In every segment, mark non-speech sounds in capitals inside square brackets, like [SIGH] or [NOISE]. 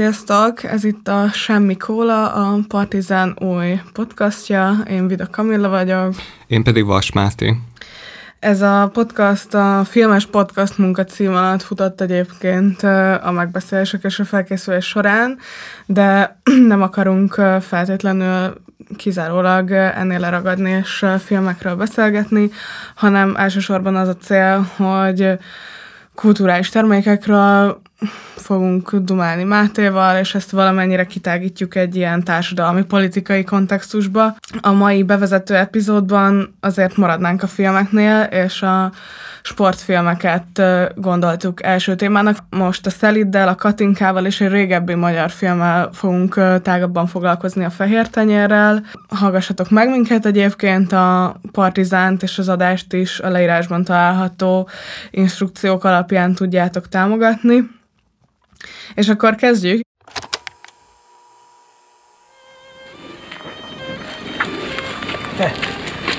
Sziasztok! Ez itt a Semmi Kóla, a Partizán új podcastja. Én Vida Kamilla vagyok. Én pedig Vas Máté. Ez a podcast a filmes podcast munkacím alatt futott egyébként a megbeszélések és a felkészülés során, de [CLEARS THROAT] nem akarunk feltétlenül kizárólag ennél leragadni és filmekről beszélgetni, hanem elsősorban az a cél, hogy kulturális termékekről fogunk dumálni Mátéval, és ezt valamennyire kitágítjuk egy ilyen társadalmi politikai kontextusba. A mai bevezető epizódban azért maradnánk a filmeknél, és a sportfilmeket gondoltuk első témának. Most a Szeliddel, a Katinkával és egy régebbi magyar filmmel fogunk tágabban foglalkozni a Fehér Tenyérrel. Hallgassatok meg minket egyébként, a Partizánt és az adást is a leírásban található instrukciók alapján tudjátok támogatni. És akkor kezdjük. Te,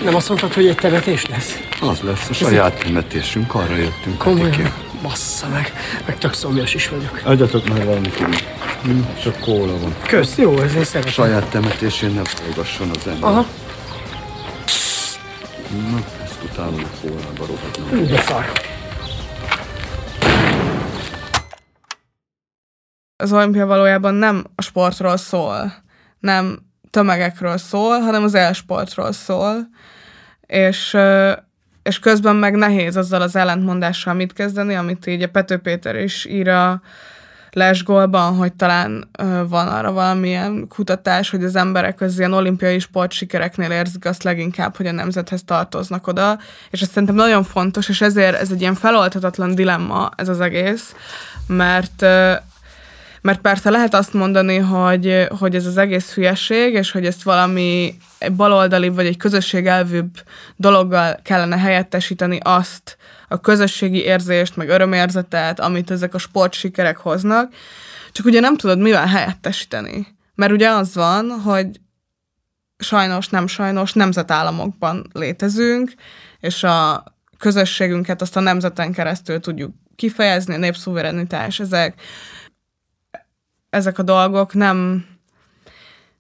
nem azt mondtad, hogy egy temetés lesz? Az lesz a saját temetésünk, arra jöttünk. Komolyan? Bassza meg, meg tök szomjas is vagyok. Adjatok már valamit. Hm, Csak kóla van. Kösz, jó, ez én szeretem. Saját temetésén ne hallgasson az ember. Aha, Na, ezt utána a kólába rohadnom. de szar. Az olimpia valójában nem a sportról szól, nem tömegekről szól, hanem az elsportról szól, és, és közben meg nehéz azzal az ellentmondással mit kezdeni, amit így a Pető Péter is ír a lesgólban, hogy talán van arra valamilyen kutatás, hogy az emberek az ilyen olimpiai sportsikereknél érzik azt leginkább, hogy a nemzethez tartoznak oda, és ez szerintem nagyon fontos, és ezért ez egy ilyen feloldhatatlan dilemma ez az egész, mert mert persze lehet azt mondani, hogy, hogy ez az egész hülyeség, és hogy ezt valami baloldali vagy egy közösségelvűbb dologgal kellene helyettesíteni azt a közösségi érzést, meg örömérzetet, amit ezek a sportsikerek hoznak, csak ugye nem tudod mivel helyettesíteni. Mert ugye az van, hogy sajnos, nem sajnos nemzetállamokban létezünk, és a közösségünket azt a nemzeten keresztül tudjuk kifejezni, népszuverenitás, ezek ezek a dolgok nem,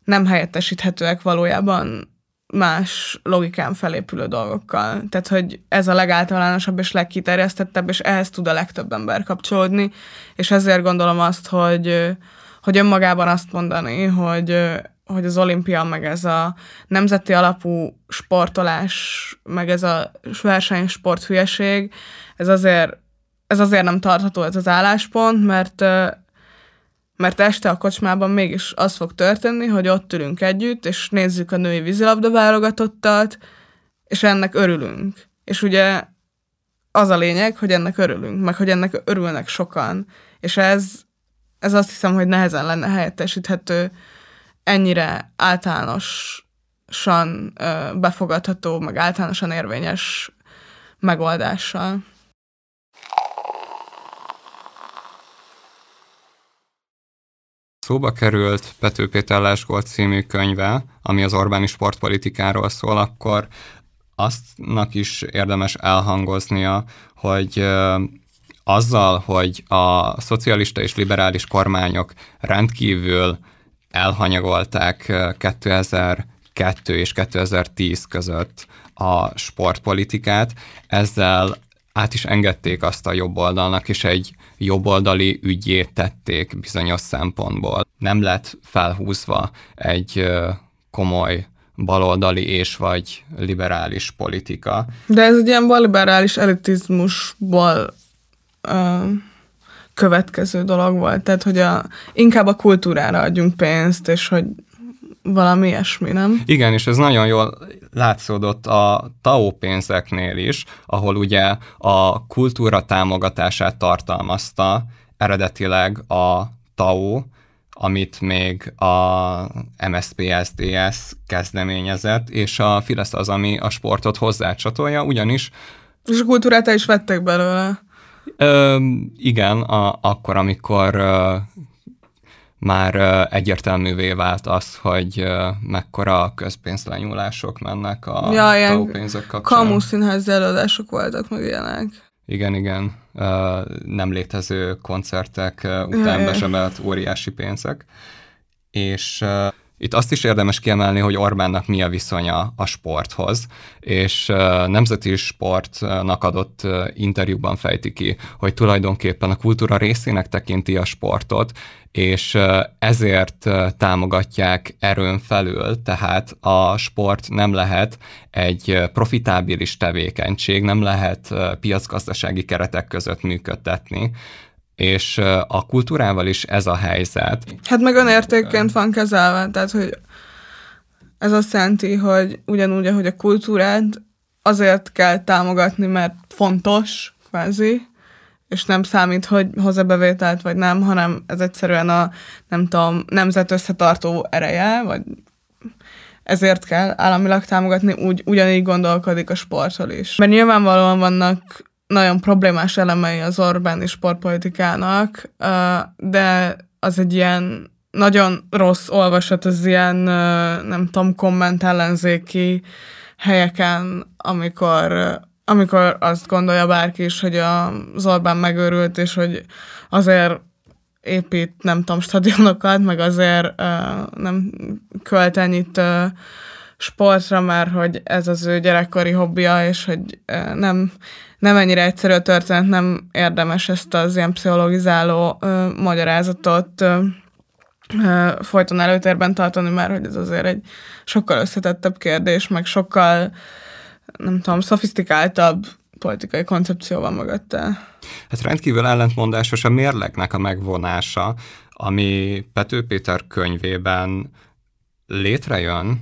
nem helyettesíthetőek valójában más logikán felépülő dolgokkal. Tehát, hogy ez a legáltalánosabb és legkiterjesztettebb, és ehhez tud a legtöbb ember kapcsolódni, és ezért gondolom azt, hogy, hogy önmagában azt mondani, hogy, hogy az olimpia, meg ez a nemzeti alapú sportolás, meg ez a versenysport hülyeség, ez azért, ez azért nem tartható ez az álláspont, mert mert este a kocsmában mégis az fog történni, hogy ott ülünk együtt, és nézzük a női vízilabda válogatottat, és ennek örülünk. És ugye az a lényeg, hogy ennek örülünk, meg hogy ennek örülnek sokan. És ez, ez azt hiszem, hogy nehezen lenne helyettesíthető ennyire általánosan befogadható, meg általánosan érvényes megoldással. Szóba került Pető Péter Lesgolt című könyve, ami az Orbáni sportpolitikáról szól, akkor aztnak is érdemes elhangoznia, hogy azzal, hogy a szocialista és liberális kormányok rendkívül elhanyagolták ö, 2002 és 2010 között a sportpolitikát, ezzel át is engedték azt a jobb oldalnak, és egy jobboldali ügyét tették bizonyos szempontból. Nem lett felhúzva egy komoly baloldali és vagy liberális politika. De ez egy ilyen balliberális elitizmusból ö, következő dolog volt. Tehát, hogy a, inkább a kultúrára adjunk pénzt, és hogy valami ilyesmi, nem? Igen, és ez nagyon jól látszódott a TAO pénzeknél is, ahol ugye a kultúra támogatását tartalmazta eredetileg a TAO, amit még a MSZP-SZDSZ kezdeményezett, és a Fidesz az, ami a sportot hozzácsatolja, ugyanis És a kultúrát el is vettek belőle. Ö, igen, a, akkor, amikor ö, már egyértelművé vált az, hogy mekkora közpénzlenyúlások mennek a Ja, TAO pénzek kapcsán. kamu színházi előadások voltak, meg ilyenek. Igen, igen. Nem létező koncertek után besebelt óriási pénzek. És itt azt is érdemes kiemelni, hogy Orbánnak mi a viszonya a sporthoz, és nemzeti sportnak adott interjúban fejti ki, hogy tulajdonképpen a kultúra részének tekinti a sportot, és ezért támogatják erőn felül, tehát a sport nem lehet egy profitábilis tevékenység, nem lehet piacgazdasági keretek között működtetni, és a kultúrával is ez a helyzet. Hát meg önértékként van kezelve, tehát hogy ez azt jelenti, hogy ugyanúgy, ahogy a kultúrát azért kell támogatni, mert fontos, kvázi, és nem számít, hogy hoz-e bevételt, vagy nem, hanem ez egyszerűen a, nem tudom, nemzet összetartó ereje, vagy ezért kell államilag támogatni, úgy, ugyanígy gondolkodik a sportról is. Mert nyilvánvalóan vannak nagyon problémás elemei az Orbáni sportpolitikának, de az egy ilyen nagyon rossz olvasat az ilyen, nem tudom, komment ellenzéki helyeken, amikor, amikor azt gondolja bárki is, hogy az Orbán megőrült, és hogy azért épít, nem tudom, stadionokat, meg azért nem költ ennyit sportra, mert hogy ez az ő gyerekkori hobbija, és hogy nem nem ennyire egyszerű a történet, nem érdemes ezt az ilyen pszichologizáló ö, magyarázatot ö, ö, folyton előtérben tartani, mert hogy ez azért egy sokkal összetettebb kérdés, meg sokkal, nem tudom, szofisztikáltabb politikai koncepció van mögötte. Hát rendkívül ellentmondásos a mérlegnek a megvonása, ami Pető Péter könyvében létrejön,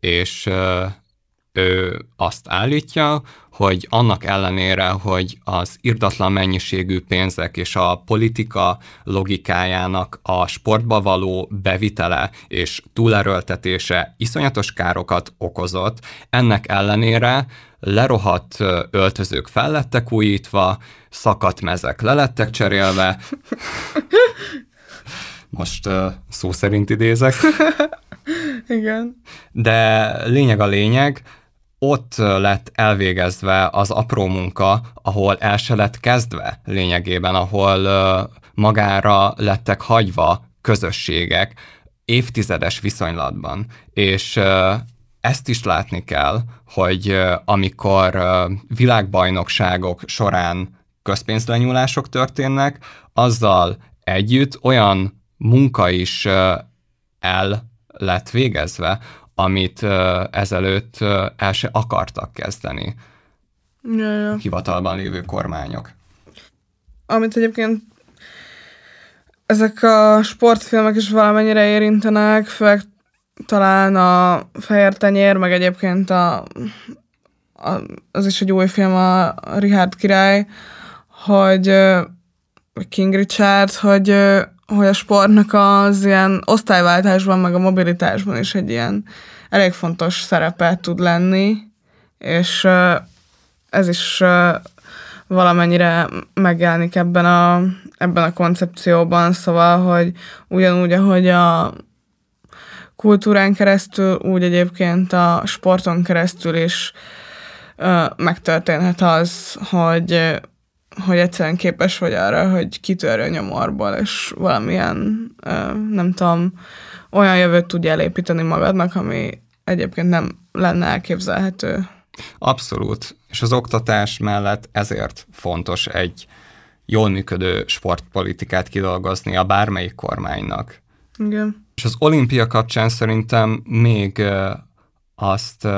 és ő azt állítja, hogy annak ellenére, hogy az irdatlan mennyiségű pénzek és a politika logikájának a sportba való bevitele és túlerőltetése iszonyatos károkat okozott, ennek ellenére lerohadt öltözők fellettek újítva, szakadt mezek lelettek cserélve, most uh, szó szerint idézek. Igen. De lényeg a lényeg, ott lett elvégezve az apró munka, ahol el se lett kezdve lényegében, ahol magára lettek hagyva közösségek évtizedes viszonylatban. És ezt is látni kell, hogy amikor világbajnokságok során közpénzlenyúlások történnek, azzal együtt olyan munka is el lett végezve, amit ezelőtt el se akartak kezdeni ja, ja. hivatalban lévő kormányok. Amit egyébként ezek a sportfilmek is valamennyire érintenek, főleg talán a Fehér Tenyér, meg egyébként a, a, az is egy új film, a Richard király, hogy King Richard, hogy hogy a sportnak az ilyen osztályváltásban, meg a mobilitásban is egy ilyen elég fontos szerepet tud lenni, és ez is valamennyire megjelenik ebben a, ebben a koncepcióban, szóval, hogy ugyanúgy, ahogy a kultúrán keresztül, úgy egyébként a sporton keresztül is megtörténhet az, hogy hogy egyszerűen képes vagy arra, hogy kitörj a nyomorból, és valamilyen, nem tudom, olyan jövőt tudja elépíteni magadnak, ami egyébként nem lenne elképzelhető. Abszolút. És az oktatás mellett ezért fontos egy jól működő sportpolitikát kidolgozni a bármelyik kormánynak. Igen. És az olimpia kapcsán szerintem még azt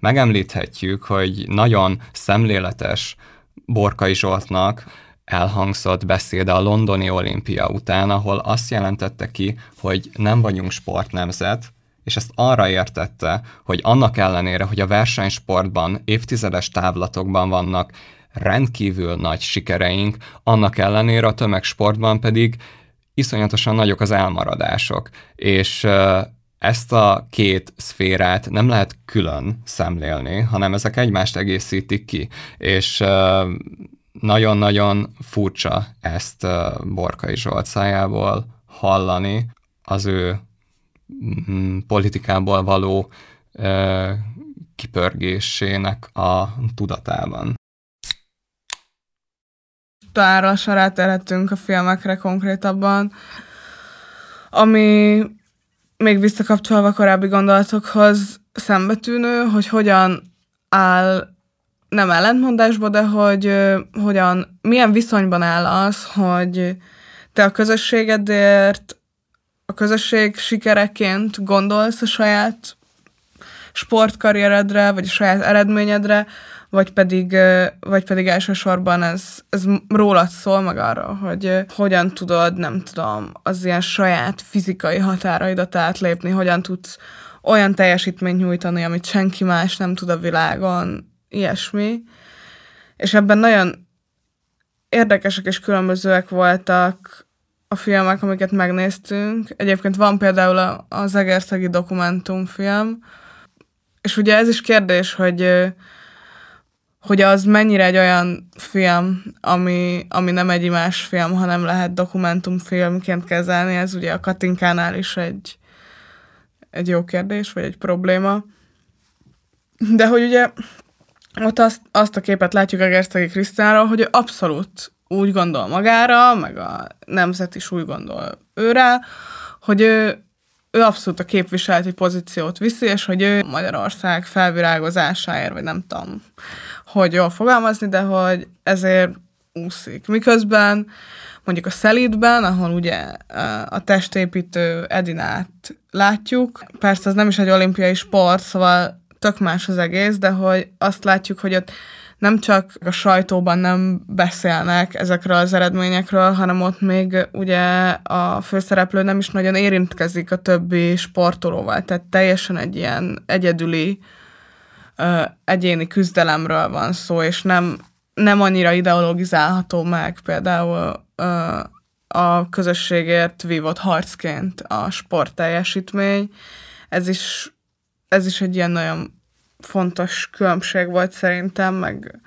megemlíthetjük, hogy nagyon szemléletes Borkai Zsoltnak elhangzott beszéde a londoni olimpia után, ahol azt jelentette ki, hogy nem vagyunk sportnemzet, és ezt arra értette, hogy annak ellenére, hogy a versenysportban évtizedes távlatokban vannak rendkívül nagy sikereink, annak ellenére a tömegsportban pedig iszonyatosan nagyok az elmaradások, és ezt a két szférát nem lehet külön szemlélni, hanem ezek egymást egészítik ki, és nagyon-nagyon furcsa ezt Borkai Zsolt szájából hallani az ő mm, politikából való kipörgésének a tudatában. talán lassan rátérhetünk a filmekre konkrétabban, ami még visszakapcsolva korábbi gondolatokhoz szembetűnő, hogy hogyan áll nem ellentmondásba, de hogy hogyan, milyen viszonyban áll az, hogy te a közösségedért, a közösség sikereként gondolsz a saját sportkarrieredre, vagy a saját eredményedre, vagy pedig, vagy pedig elsősorban ez, ez rólad szól meg arra, hogy hogyan tudod, nem tudom, az ilyen saját fizikai határaidat átlépni, hogyan tudsz olyan teljesítményt nyújtani, amit senki más nem tud a világon, ilyesmi. És ebben nagyon érdekesek és különbözőek voltak a filmek, amiket megnéztünk. Egyébként van például az Egerszegi dokumentumfilm, és ugye ez is kérdés, hogy hogy az mennyire egy olyan film, ami, ami nem egy imás film, hanem lehet dokumentumfilmként kezelni, ez ugye a Katinkánál is egy, egy jó kérdés, vagy egy probléma. De hogy ugye ott azt, azt a képet látjuk Egerszegi Krisztánról, hogy ő abszolút úgy gondol magára, meg a nemzet is úgy gondol őre, hogy ő, ő abszolút a képviseleti pozíciót viszi, és hogy ő Magyarország felvirágozásáért, vagy nem tudom, hogy jól fogalmazni, de hogy ezért úszik. Miközben mondjuk a Szelídben, ahol ugye a testépítő Edinát látjuk, persze az nem is egy olimpiai sport, szóval tök más az egész, de hogy azt látjuk, hogy ott nem csak a sajtóban nem beszélnek ezekről az eredményekről, hanem ott még ugye a főszereplő nem is nagyon érintkezik a többi sportolóval, tehát teljesen egy ilyen egyedüli egyéni küzdelemről van szó, és nem, nem annyira ideologizálható meg például ö, a közösségért vívott harcként a sportteljesítmény. Ez is, ez is egy ilyen nagyon fontos különbség volt szerintem, meg,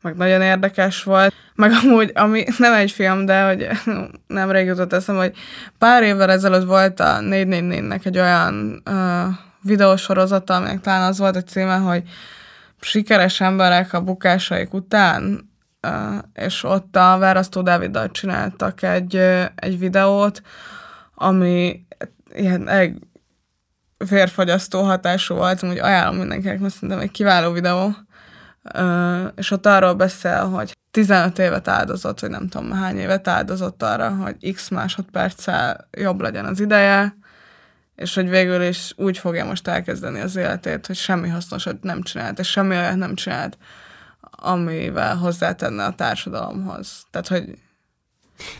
meg nagyon érdekes volt. Meg amúgy, ami [LAUGHS] nem egy film, de hogy [LAUGHS] nem jutott eszem, hogy pár évvel ezelőtt volt a 444-nek egy olyan uh, videósorozata, aminek talán az volt a címe, hogy sikeres emberek a bukásaik után, és ott a Várasztó Dáviddal csináltak egy, egy videót, ami ilyen egy vérfagyasztó hatású volt, úgy ajánlom mindenkinek, mert szerintem egy kiváló videó. És ott arról beszél, hogy 15 évet áldozott, vagy nem tudom hány évet áldozott arra, hogy x másodperccel jobb legyen az ideje, és hogy végül is úgy fogja most elkezdeni az életét, hogy semmi hasznosat nem csinált, és semmi olyat nem csinált, amivel hozzátenne a társadalomhoz. Tehát, hogy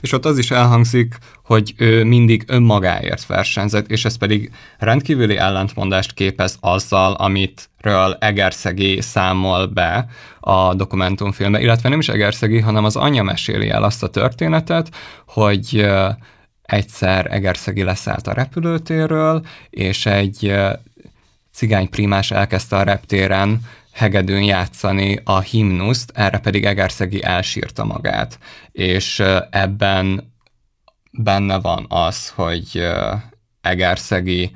És ott az is elhangzik, hogy ő mindig önmagáért versenyzett, és ez pedig rendkívüli ellentmondást képez azzal, amit ről Egerszegi számol be a dokumentumfilmbe, illetve nem is Egerszegi, hanem az anyja meséli el azt a történetet, hogy egyszer Egerszegi leszállt a repülőtérről, és egy cigány primás elkezdte a reptéren hegedűn játszani a himnuszt, erre pedig Egerszegi elsírta magát. És ebben benne az az, hogy Egerszegi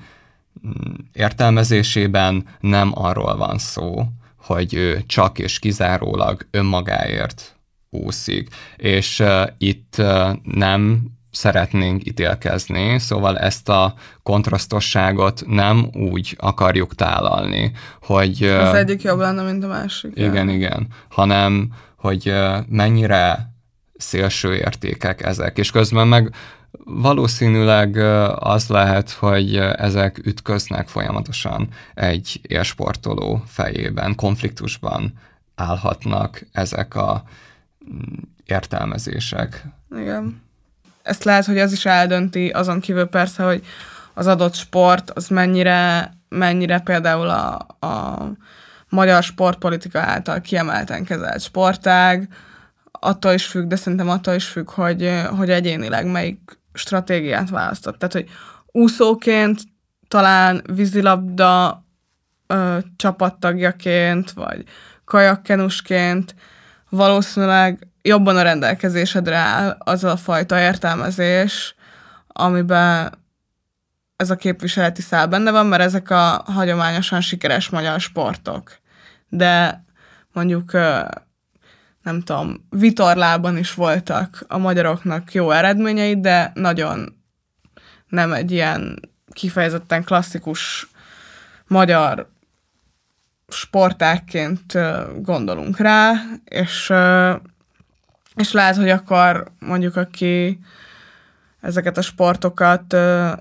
mm, értelmezésében nem arról van szó, hogy ő csak és kizárólag önmagáért úszik. És uh, itt uh, nem szeretnénk ítélkezni, szóval ezt a kontrasztosságot nem úgy akarjuk tálalni, hogy... az egyik jobb lenne, mint a másik. igen, igen, hanem hogy mennyire szélső értékek ezek, és közben meg valószínűleg az lehet, hogy ezek ütköznek folyamatosan egy élsportoló fejében, konfliktusban állhatnak ezek a mm, értelmezések. Igen. Ezt lehet, hogy az is eldönti, azon kívül persze, hogy az adott sport, az mennyire, mennyire például a, a magyar sportpolitika által kiemelten kezelt sportág, attól is függ, de szerintem attól is függ, hogy, hogy egyénileg melyik stratégiát választott. Tehát, hogy úszóként talán vízilabda ö, csapattagjaként, vagy kajakkenusként valószínűleg jobban a rendelkezésedre áll az a fajta értelmezés, amiben ez a képviseleti szál benne van, mert ezek a hagyományosan sikeres magyar sportok. De mondjuk nem tudom, vitorlában is voltak a magyaroknak jó eredményei, de nagyon nem egy ilyen kifejezetten klasszikus magyar sportákként gondolunk rá, és, és lehet, hogy akkor mondjuk aki ezeket a sportokat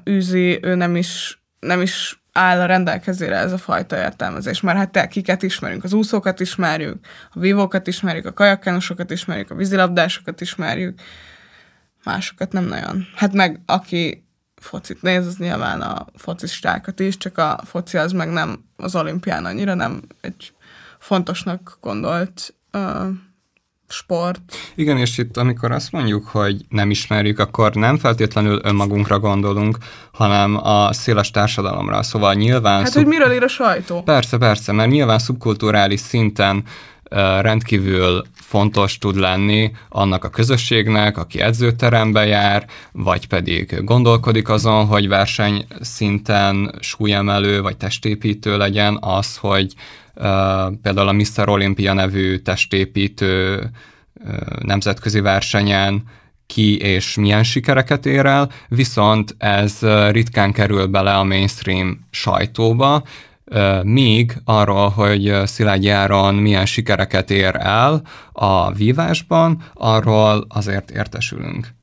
űzi, ő nem is, nem is áll a rendelkezésre ez a fajta értelmezés. Mert hát te kiket ismerünk? Az úszókat ismerjük, a vívókat ismerjük, a kajakkánosokat ismerjük, a vízilabdásokat ismerjük, másokat nem nagyon. Hát meg aki focit néz, az nyilván a focistákat is, csak a foci az meg nem az olimpián annyira nem egy fontosnak gondolt uh, sport. Igen, és itt amikor azt mondjuk, hogy nem ismerjük, akkor nem feltétlenül önmagunkra gondolunk, hanem a széles társadalomra. Szóval nyilván... Hát, szub... hogy miről ír a sajtó? Persze, persze, mert nyilván szubkulturális szinten rendkívül fontos tud lenni annak a közösségnek, aki edzőterembe jár, vagy pedig gondolkodik azon, hogy verseny szinten súlyemelő vagy testépítő legyen az, hogy például a Mr. Olympia nevű testépítő nemzetközi versenyen ki és milyen sikereket ér el, viszont ez ritkán kerül bele a mainstream sajtóba, míg arról, hogy Szilágyi Áron milyen sikereket ér el a vívásban, arról azért értesülünk.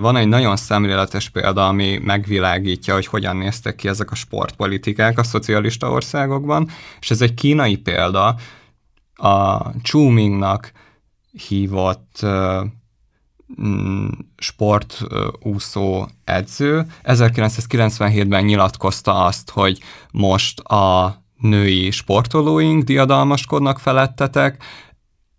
Van egy nagyon szemléletes példa, ami megvilágítja, hogy hogyan néztek ki ezek a sportpolitikák a szocialista országokban, és ez egy kínai példa, a Chu Mingnak hívott Mm, sportúszó edző. 1997-ben nyilatkozta azt, hogy most a női sportolóink diadalmaskodnak felettetek,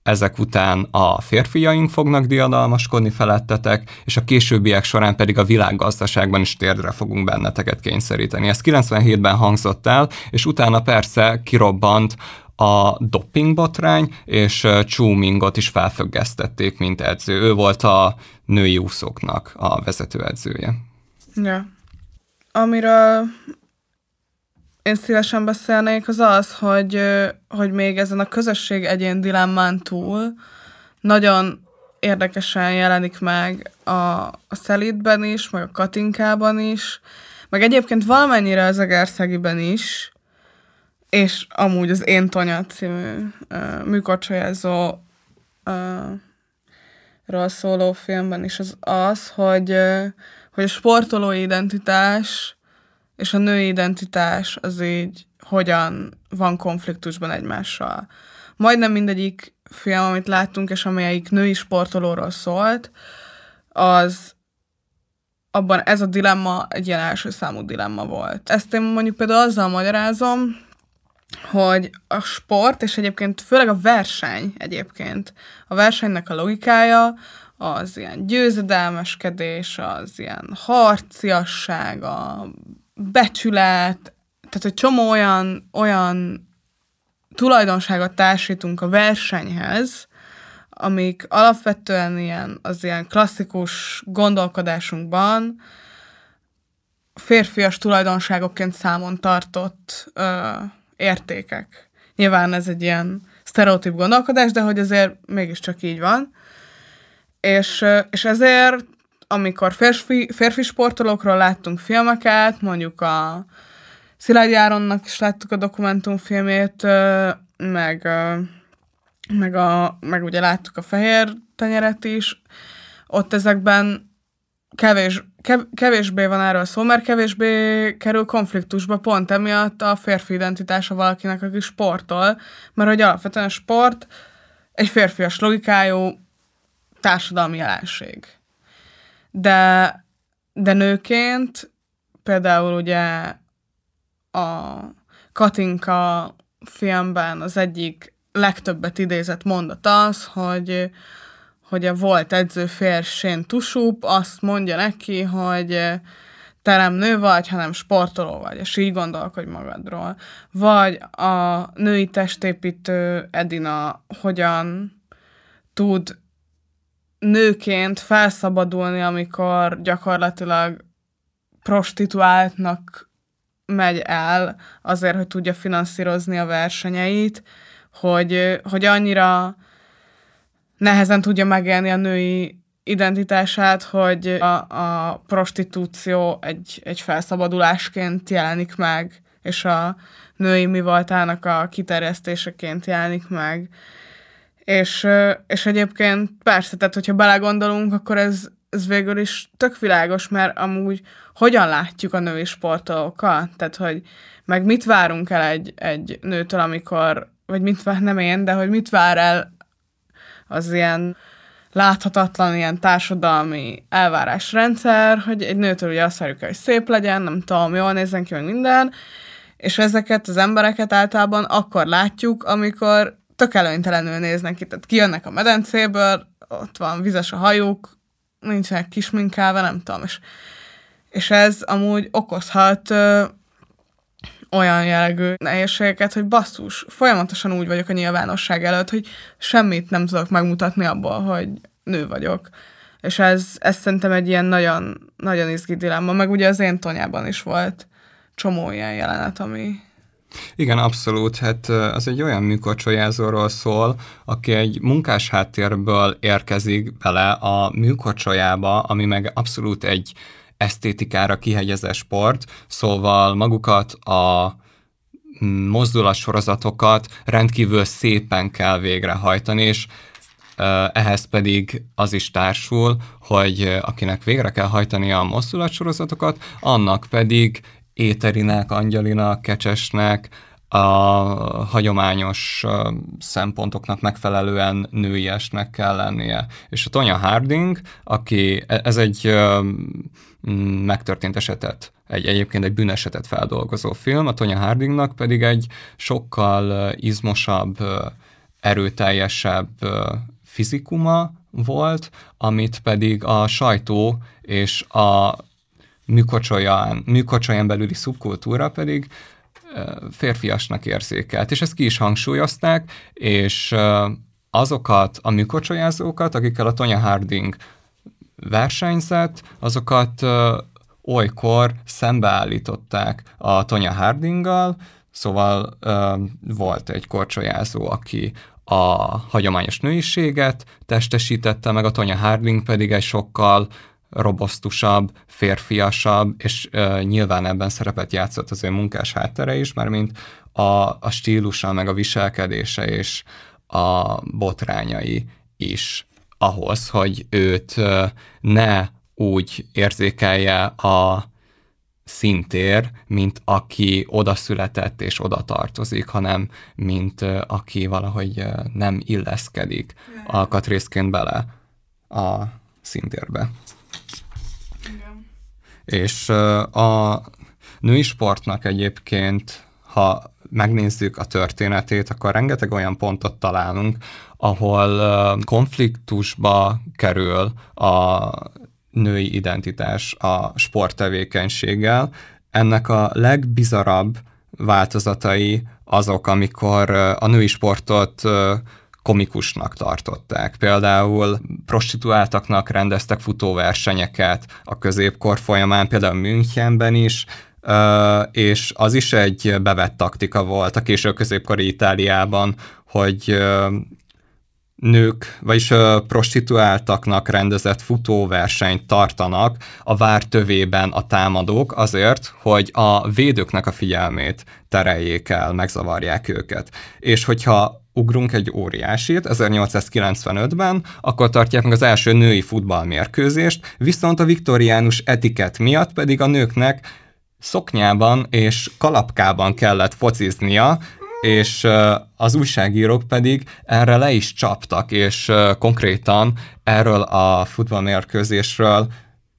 ezek után a férfiaink fognak diadalmaskodni felettetek, és a későbbiek során pedig a világgazdaságban is térdre fogunk benneteket kényszeríteni. Ez 97-ben hangzott el, és utána persze kirobbant a dopingbotrány, és Chu Mingot is felfüggesztették, mint edző. Ő volt a női úszóknak a vezetőedzője. Ja. Amiről én szívesen beszélnék, az az, hogy, hogy még ezen a közösség egyén dilemmán túl nagyon érdekesen jelenik meg a, a Szelitben is, meg a Katinkában is, meg egyébként valamennyire az Egerszegiben is, és amúgy az Én Tonya című uh, műkorcsolyázó uh, ról szóló filmben is az az, hogy, hogy a sportolói identitás és a női identitás az így hogyan van konfliktusban egymással. Majdnem mindegyik film, amit láttunk, és amelyik női sportolóról szólt, az abban ez a dilemma egy ilyen első számú dilemma volt. Ezt én mondjuk például azzal magyarázom, hogy a sport, és egyébként főleg a verseny egyébként, a versenynek a logikája, az ilyen győzedelmeskedés, az ilyen harciasság, a becsület, tehát egy csomó olyan, olyan tulajdonságot társítunk a versenyhez, amik alapvetően ilyen, az ilyen klasszikus gondolkodásunkban férfias tulajdonságokként számon tartott ö, értékek. Nyilván ez egy ilyen sztereotíp gondolkodás, de hogy azért mégiscsak így van. És, és ezért, amikor férfi, férfi sportolókról láttunk filmeket, mondjuk a Szilágyi Áronnak is láttuk a dokumentumfilmét, meg, meg, a, meg ugye láttuk a fehér tenyeret is, ott ezekben kevés, kev, kevésbé van erről szó, mert kevésbé kerül konfliktusba pont emiatt a férfi identitása valakinek, aki sportol, mert hogy alapvetően a sport egy férfias logikájú társadalmi jelenség. De, de nőként például ugye a Katinka filmben az egyik legtöbbet idézett mondat az, hogy hogy a volt edző Sén Tusup azt mondja neki, hogy te nem nő vagy, hanem sportoló vagy, és így gondolkodj magadról. Vagy a női testépítő Edina hogyan tud nőként felszabadulni, amikor gyakorlatilag prostituáltnak megy el azért, hogy tudja finanszírozni a versenyeit, hogy, hogy annyira nehezen tudja megélni a női identitását, hogy a, a prostitúció egy, egy felszabadulásként jelenik meg, és a női mi voltának a kiterjesztéseként jelenik meg. És, és egyébként persze, tehát hogyha belegondolunk, akkor ez, ez végül is tök világos, mert amúgy hogyan látjuk a női sportolókat, tehát hogy meg mit várunk el egy, egy nőtől, amikor, vagy mit vár, nem én, de hogy mit vár el az ilyen láthatatlan ilyen társadalmi elvárásrendszer, hogy egy nőtől ugye azt várjuk hogy szép legyen, nem tudom, jól nézzen ki, meg minden, és ezeket az embereket általában akkor látjuk, amikor tök előnytelenül néznek ki, tehát kijönnek a medencéből, ott van vizes a hajuk, nincsenek kisminkálva, nem tudom, és, és ez amúgy okozhat ö, olyan jellegű nehézségeket, hogy basszus, folyamatosan úgy vagyok a nyilvánosság előtt, hogy semmit nem tudok megmutatni abból, hogy nő vagyok. És ez, ez szerintem egy ilyen nagyon, nagyon izgi dilemma, meg ugye az én tonyában is volt csomó ilyen jelenet, ami, igen, abszolút. Hát az egy olyan műkorcsolyázóról szól, aki egy munkás háttérből érkezik bele a műkorcsolyába, ami meg abszolút egy esztétikára kihegyezett sport, szóval magukat a mm, mozdulatsorozatokat rendkívül szépen kell végrehajtani, és ehhez pedig az is társul, hogy akinek végre kell hajtani a mozdulatsorozatokat, annak pedig éterinek, angyalinak, kecsesnek, a hagyományos szempontoknak megfelelően nőiesnek kell lennie. És a Tonya Harding, aki, e, ez egy megtörtént esetet, egy, egyébként egy bűnesetet feldolgozó film, a Tonya Hardingnak pedig egy sokkal izmosabb, erőteljesebb fizikuma volt, amit pedig a sajtó és a műkocsolyán, műkocsolyán belüli szubkultúra pedig férfiasnak érzékelt. És ezt ki is hangsúlyozták, és azokat a műkocsolyázókat, akikkel a Tonya Harding versenyzett, azokat olykor szembeállították a Tonya Hardinggal, szóval volt egy korcsolyázó, aki a hagyományos nőiséget testesítette, meg a Tonya Harding pedig egy sokkal robosztusabb, férfiasabb, és uh, nyilván ebben szerepet játszott az ő munkás háttere is, mert mint a, a stílusa, meg a viselkedése és a botrányai is ahhoz, hogy őt uh, ne úgy érzékelje a szintér, mint aki oda született és oda tartozik, hanem mint uh, aki valahogy uh, nem illeszkedik alkatrészként bele a szintérbe. És a női sportnak egyébként, ha megnézzük a történetét, akkor rengeteg olyan pontot találunk, ahol konfliktusba kerül a női identitás a sporttevékenységgel. Ennek a legbizarabb változatai azok, amikor a női sportot komikusnak tartották. Például prostituáltaknak rendeztek futóversenyeket a középkor folyamán, például Münchenben is, és az is egy bevett taktika volt a késő középkori Itáliában, hogy nők, vagyis prostituáltaknak rendezett futóversenyt tartanak a vár tövében a támadók azért, hogy a védőknek a figyelmét tereljék el, megzavarják őket. És hogyha ugrunk egy óriásit, 1895-ben, akkor tartják meg az első női futballmérkőzést, viszont a viktoriánus etiket miatt pedig a nőknek szoknyában és kalapkában kellett fociznia, és az újságírók pedig erre le is csaptak, és konkrétan erről a futballmérkőzésről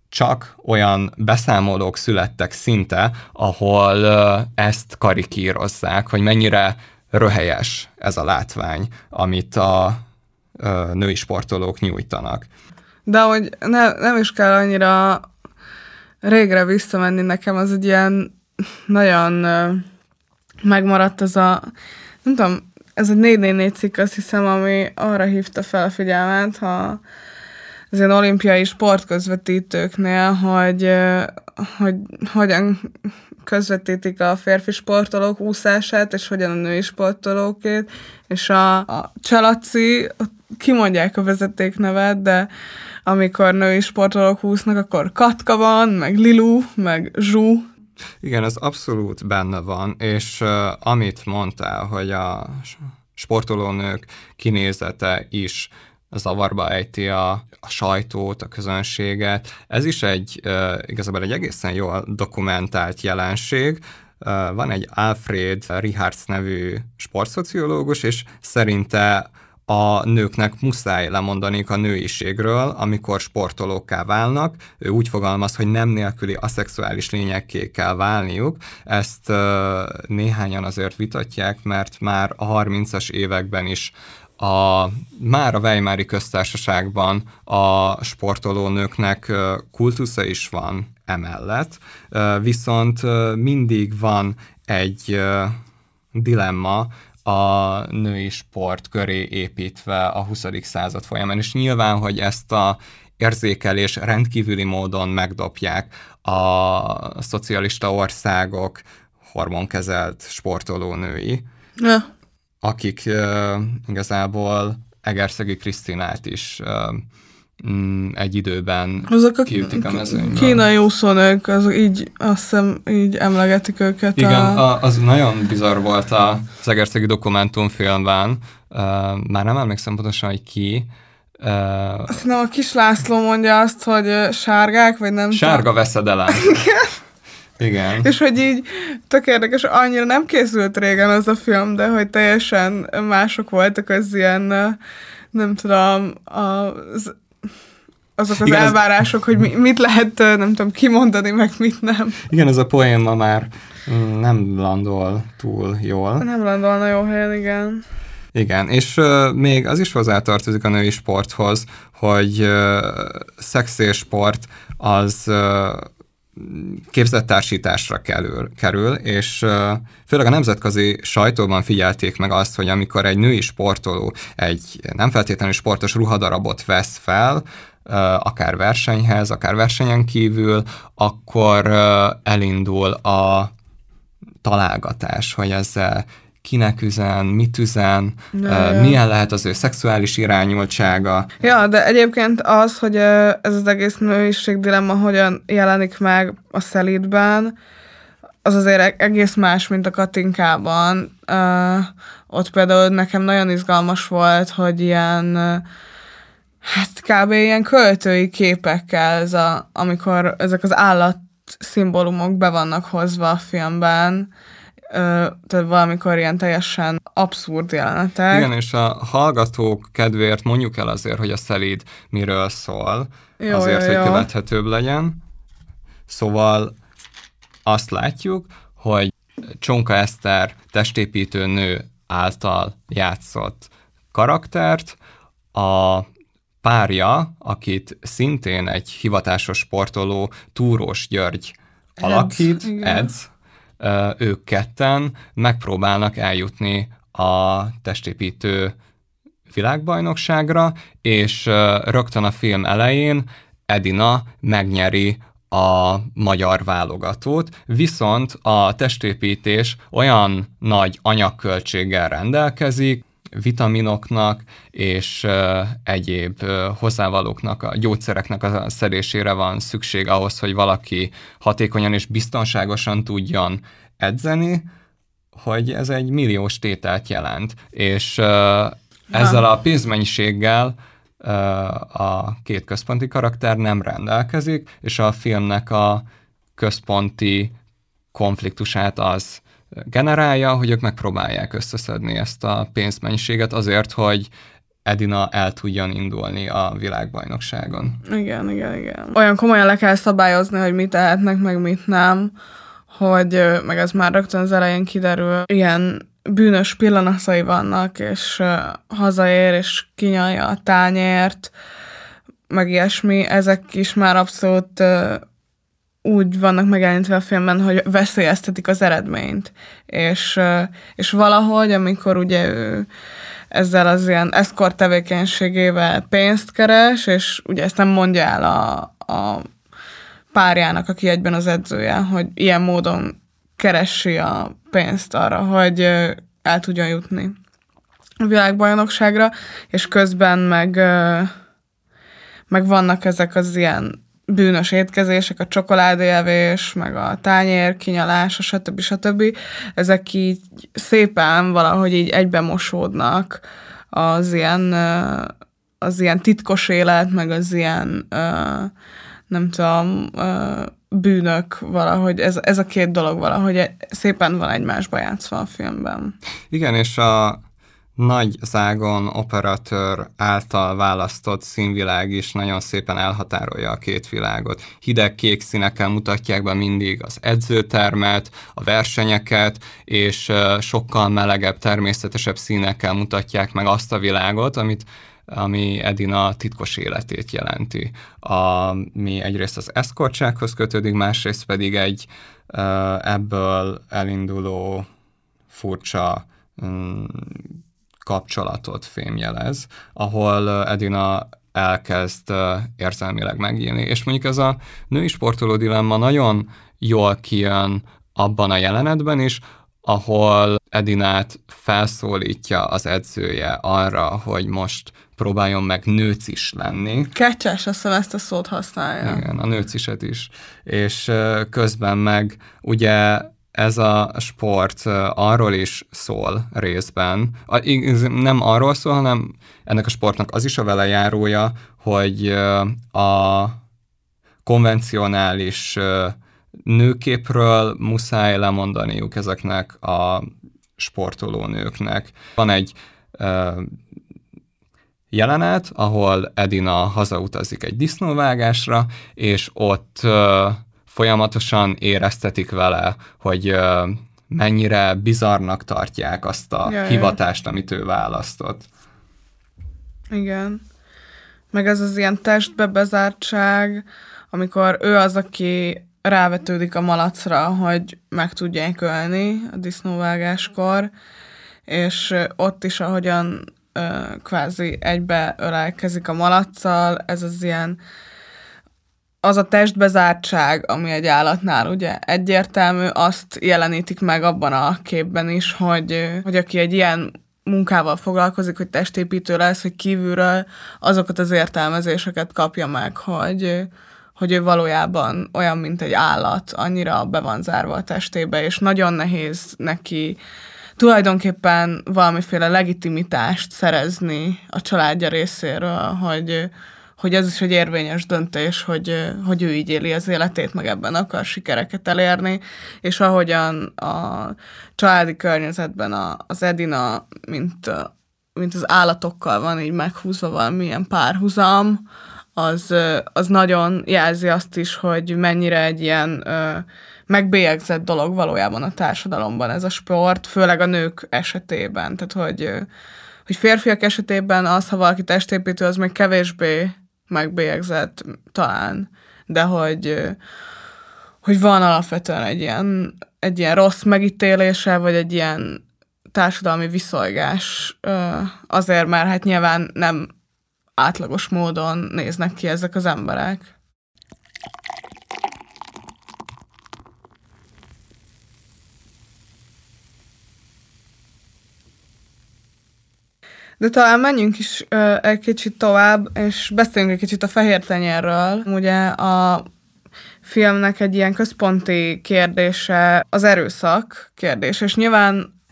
csak olyan beszámolók születtek szinte, ahol ezt karikírozzák, hogy mennyire röhelyes ez a látvány, amit a női sportolók nyújtanak. De hogy ne, nem is kell annyira régre visszamenni nekem, az egy ilyen nagyon megmaradt az a, nem tudom, ez a 444 cikk, azt hiszem, ami arra hívta fel a figyelmet, ha az ilyen olimpiai sportközvetítőknél, hogy, hogy hogyan közvetítik a férfi sportolók úszását, és hogyan a női sportolókét, és a, a Csalaci, kimondják a vezetéknevet, de amikor női sportolók úsznak, akkor Katka van, meg Lilu, meg Zsú. Igen, ez abszolút benne van, és uh, amit mondtál, hogy a sportolónők kinézete is zavarba ejti a, a sajtót, a közönséget. Ez is egy igazából egy egészen jól dokumentált jelenség. Van egy Alfred Richards nevű sportszociológus, és szerinte a nőknek muszáj lemondani a nőiségről, amikor sportolókká válnak. Ő úgy fogalmaz, hogy nem nélküli aszexuális lényekké kell válniuk. Ezt néhányan azért vitatják, mert már a 30-as években is a, már a Weimári köztársaságban a sportolónőknek kultusza is van emellett, viszont mindig van egy dilemma a női sport köré építve a 20. század folyamán, és nyilván, hogy ezt a érzékelés rendkívüli módon megdobják a szocialista országok hormonkezelt sportolónői. Ja akik igazából Egerszegi Krisztinát is uh, egy időben Azok a kiütik a mezőnyből. Kínai úszónők, az így, azt hiszem, így emlegetik őket. Igen, a... A, az nagyon bizarr volt az Egerszegi dokumentumfilmben. Uh, már nem emlékszem pontosan, hogy ki, Uh, Azt hiszem, a kis László mondja azt, hogy sárgák, vagy nem Sárga tudom. veszedelem. [LAUGHS] Igen. És hogy így tök érdekes, annyira nem készült régen az a film, de hogy teljesen mások voltak az ilyen, nem tudom, az, azok az Igen, elvárások, hogy mit lehet, nem tudom, kimondani, meg mit nem. Igen, ez a poéma már mm, nem landol túl jól. Nem landolna jó helyen, igen. Igen, és uh, még az is hozzátartozik a női sporthoz, hogy uh, szex és sport az uh, képzettársításra kerül, kerül, és főleg a nemzetközi sajtóban figyelték meg azt, hogy amikor egy női sportoló egy nem feltétlenül sportos ruhadarabot vesz fel, akár versenyhez, akár versenyen kívül, akkor elindul a találgatás, hogy ezzel kinek üzen, mit üzen, ja, uh, milyen lehet az ő szexuális irányultsága. Ja, de egyébként az, hogy ez az egész nőiség dilemma hogyan jelenik meg a szelídben, az azért e-, egész más, mint a Katinkában. Uh, ott például nekem nagyon izgalmas volt, hogy ilyen hát kb. ilyen költői képekkel, ez a, amikor ezek az állat szimbólumok be vannak hozva a filmben, tehát valamikor ilyen teljesen abszurd jelenetek. Igen, és a hallgatók kedvéért mondjuk el azért, hogy a szelíd miről szól, jó, azért, jó, hogy jó. követhetőbb legyen. Szóval azt látjuk, hogy Csonka Eszter testépítő nő által játszott karaktert, a párja, akit szintén egy hivatásos sportoló, Túrós György alakít, Edz, ők ketten megpróbálnak eljutni a testépítő világbajnokságra, és rögtön a film elején Edina megnyeri a magyar válogatót, viszont a testépítés olyan nagy anyagköltséggel rendelkezik, vitaminoknak és egyéb hozzávalóknak, a gyógyszereknek a szedésére van szükség ahhoz, hogy valaki hatékonyan és biztonságosan tudjon edzeni, hogy ez egy milliós tételt jelent. És ezzel a pénzmennyiséggel a két központi karakter nem rendelkezik, és a filmnek a központi konfliktusát az generálja, hogy ők megpróbálják összeszedni ezt a pénzmennyiséget azért, hogy Edina el tudjon indulni a világbajnokságon. Igen, igen, igen. Olyan komolyan le kell szabályozni, hogy mit tehetnek, meg mit nem, hogy meg ez már rögtön az elején kiderül, ilyen bűnös pillanatai vannak, és uh, hazaér, és kinyalja a tányért, meg ilyesmi, ezek is már abszolút uh, úgy vannak megjelenítve a filmben, hogy veszélyeztetik az eredményt. És, és valahogy, amikor ugye ő ezzel az ilyen eszkort tevékenységével pénzt keres, és ugye ezt nem mondja el a, a párjának, aki egyben az edzője, hogy ilyen módon keresi a pénzt arra, hogy el tudjon jutni a világbajnokságra, és közben meg, meg vannak ezek az ilyen bűnös étkezések, a csokoládéjevés, meg a tányér kinyalása, stb. stb. Ezek így szépen valahogy így egybemosódnak az ilyen, az ilyen titkos élet, meg az ilyen nem tudom, bűnök valahogy, ez, ez a két dolog valahogy szépen van egymásba játszva a filmben. Igen, és a nagy zágon operatőr által választott színvilág is nagyon szépen elhatárolja a két világot. Hideg kék színekkel mutatják be mindig az edzőtermet, a versenyeket, és sokkal melegebb, természetesebb színekkel mutatják meg azt a világot, amit ami Edina titkos életét jelenti. A, mi egyrészt az eszkortsághoz kötődik, másrészt pedig egy ebből elinduló furcsa mm, kapcsolatot fémjelez, ahol Edina elkezd érzelmileg megélni. És mondjuk ez a női sportoló dilemma nagyon jól kijön abban a jelenetben is, ahol Edinát felszólítja az edzője arra, hogy most próbáljon meg nőcis lenni. Kecses, azt hiszem ezt a szót használja. Igen, a nőciset is. És közben meg ugye ez a sport arról is szól részben, nem arról szól, hanem ennek a sportnak az is a vele járója, hogy a konvencionális nőképről muszáj lemondaniuk ezeknek a sportoló nőknek. Van egy jelenet, ahol Edina hazautazik egy disznóvágásra, és ott folyamatosan éreztetik vele, hogy mennyire bizarnak tartják azt a Jaj. hivatást, amit ő választott. Igen. Meg ez az ilyen testbe bezártság, amikor ő az, aki rávetődik a malacra, hogy meg tudják ölni a disznóvágáskor, és ott is, ahogyan ö, kvázi egybe ölelkezik a malaccal, ez az ilyen az a testbezártság, ami egy állatnál ugye egyértelmű, azt jelenítik meg abban a képben is, hogy, hogy aki egy ilyen munkával foglalkozik, hogy testépítő lesz, hogy kívülről azokat az értelmezéseket kapja meg, hogy, hogy ő valójában olyan, mint egy állat, annyira be van zárva a testébe, és nagyon nehéz neki tulajdonképpen valamiféle legitimitást szerezni a családja részéről, hogy, hogy ez is egy érvényes döntés, hogy, hogy ő így éli az életét, meg ebben akar sikereket elérni, és ahogyan a családi környezetben az Edina, mint, mint az állatokkal van így meghúzva valamilyen párhuzam, az, az nagyon jelzi azt is, hogy mennyire egy ilyen megbélyegzett dolog valójában a társadalomban ez a sport, főleg a nők esetében. Tehát, hogy, hogy férfiak esetében az, ha valaki testépítő, az még kevésbé megbélyegzett talán, de hogy, hogy van alapvetően egy ilyen, egy ilyen rossz megítélése, vagy egy ilyen társadalmi viszolgás azért, mert hát nyilván nem átlagos módon néznek ki ezek az emberek. De talán menjünk is ö, egy kicsit tovább, és beszéljünk egy kicsit a fehér tenyérről. Ugye a filmnek egy ilyen központi kérdése az erőszak kérdése, és nyilván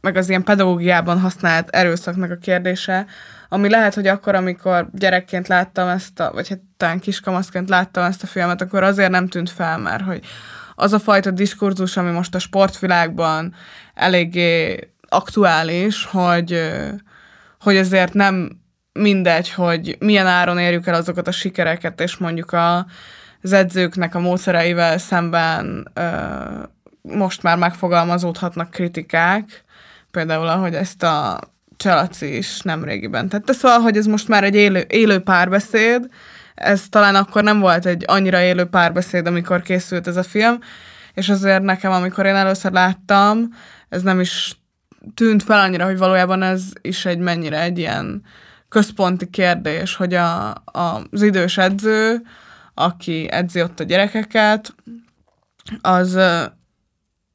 meg az ilyen pedagógiában használt erőszaknak a kérdése, ami lehet, hogy akkor, amikor gyerekként láttam ezt a, vagy hát talán kiskamaszként láttam ezt a filmet, akkor azért nem tűnt fel, mert hogy az a fajta diskurzus, ami most a sportvilágban eléggé aktuális, hogy hogy azért nem mindegy, hogy milyen áron érjük el azokat a sikereket, és mondjuk a, az edzőknek a módszereivel szemben ö, most már megfogalmazódhatnak kritikák, például ahogy ezt a Cselaci is nemrégiben tette, szóval, hogy ez most már egy élő, élő párbeszéd, ez talán akkor nem volt egy annyira élő párbeszéd, amikor készült ez a film, és azért nekem, amikor én először láttam, ez nem is tűnt fel annyira, hogy valójában ez is egy mennyire egy ilyen központi kérdés, hogy a, a, az idős edző, aki edzi ott a gyerekeket, az,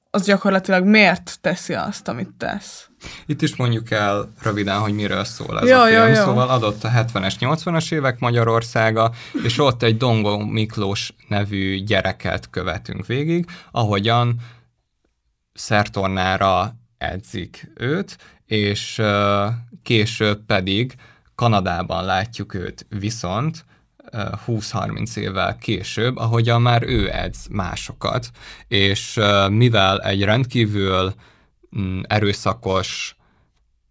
az gyakorlatilag miért teszi azt, amit tesz. Itt is mondjuk el röviden, hogy miről szól ez Jó, a film. jó, jó. Szóval adott a 70-es, 80-as évek Magyarországa, és ott egy Dongó Miklós nevű gyereket követünk végig, ahogyan szertornára edzik őt, és később pedig Kanadában látjuk őt viszont, ö, 20-30 évvel később, ahogyan már ő edz másokat, és mivel egy rendkívül mm, erőszakos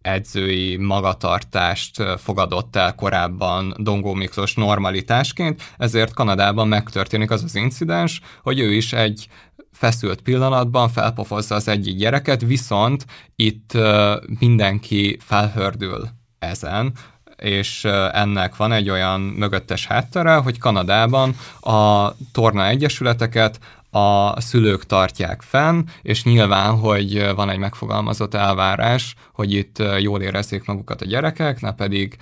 edzői magatartást fogadott el korábban Dongó Miklós normalitásként, ezért Kanadában megtörténik az az incidens, hogy ő is egy feszült pillanatban felpofozza az egyik gyereket, viszont itt mindenki felhördül ezen, és ennek van egy olyan mögöttes háttere, hogy Kanadában a torna egyesületeket a szülők tartják fenn, és nyilván, hogy van egy megfogalmazott elvárás, hogy itt jól érezzék magukat a gyerekek, ne pedig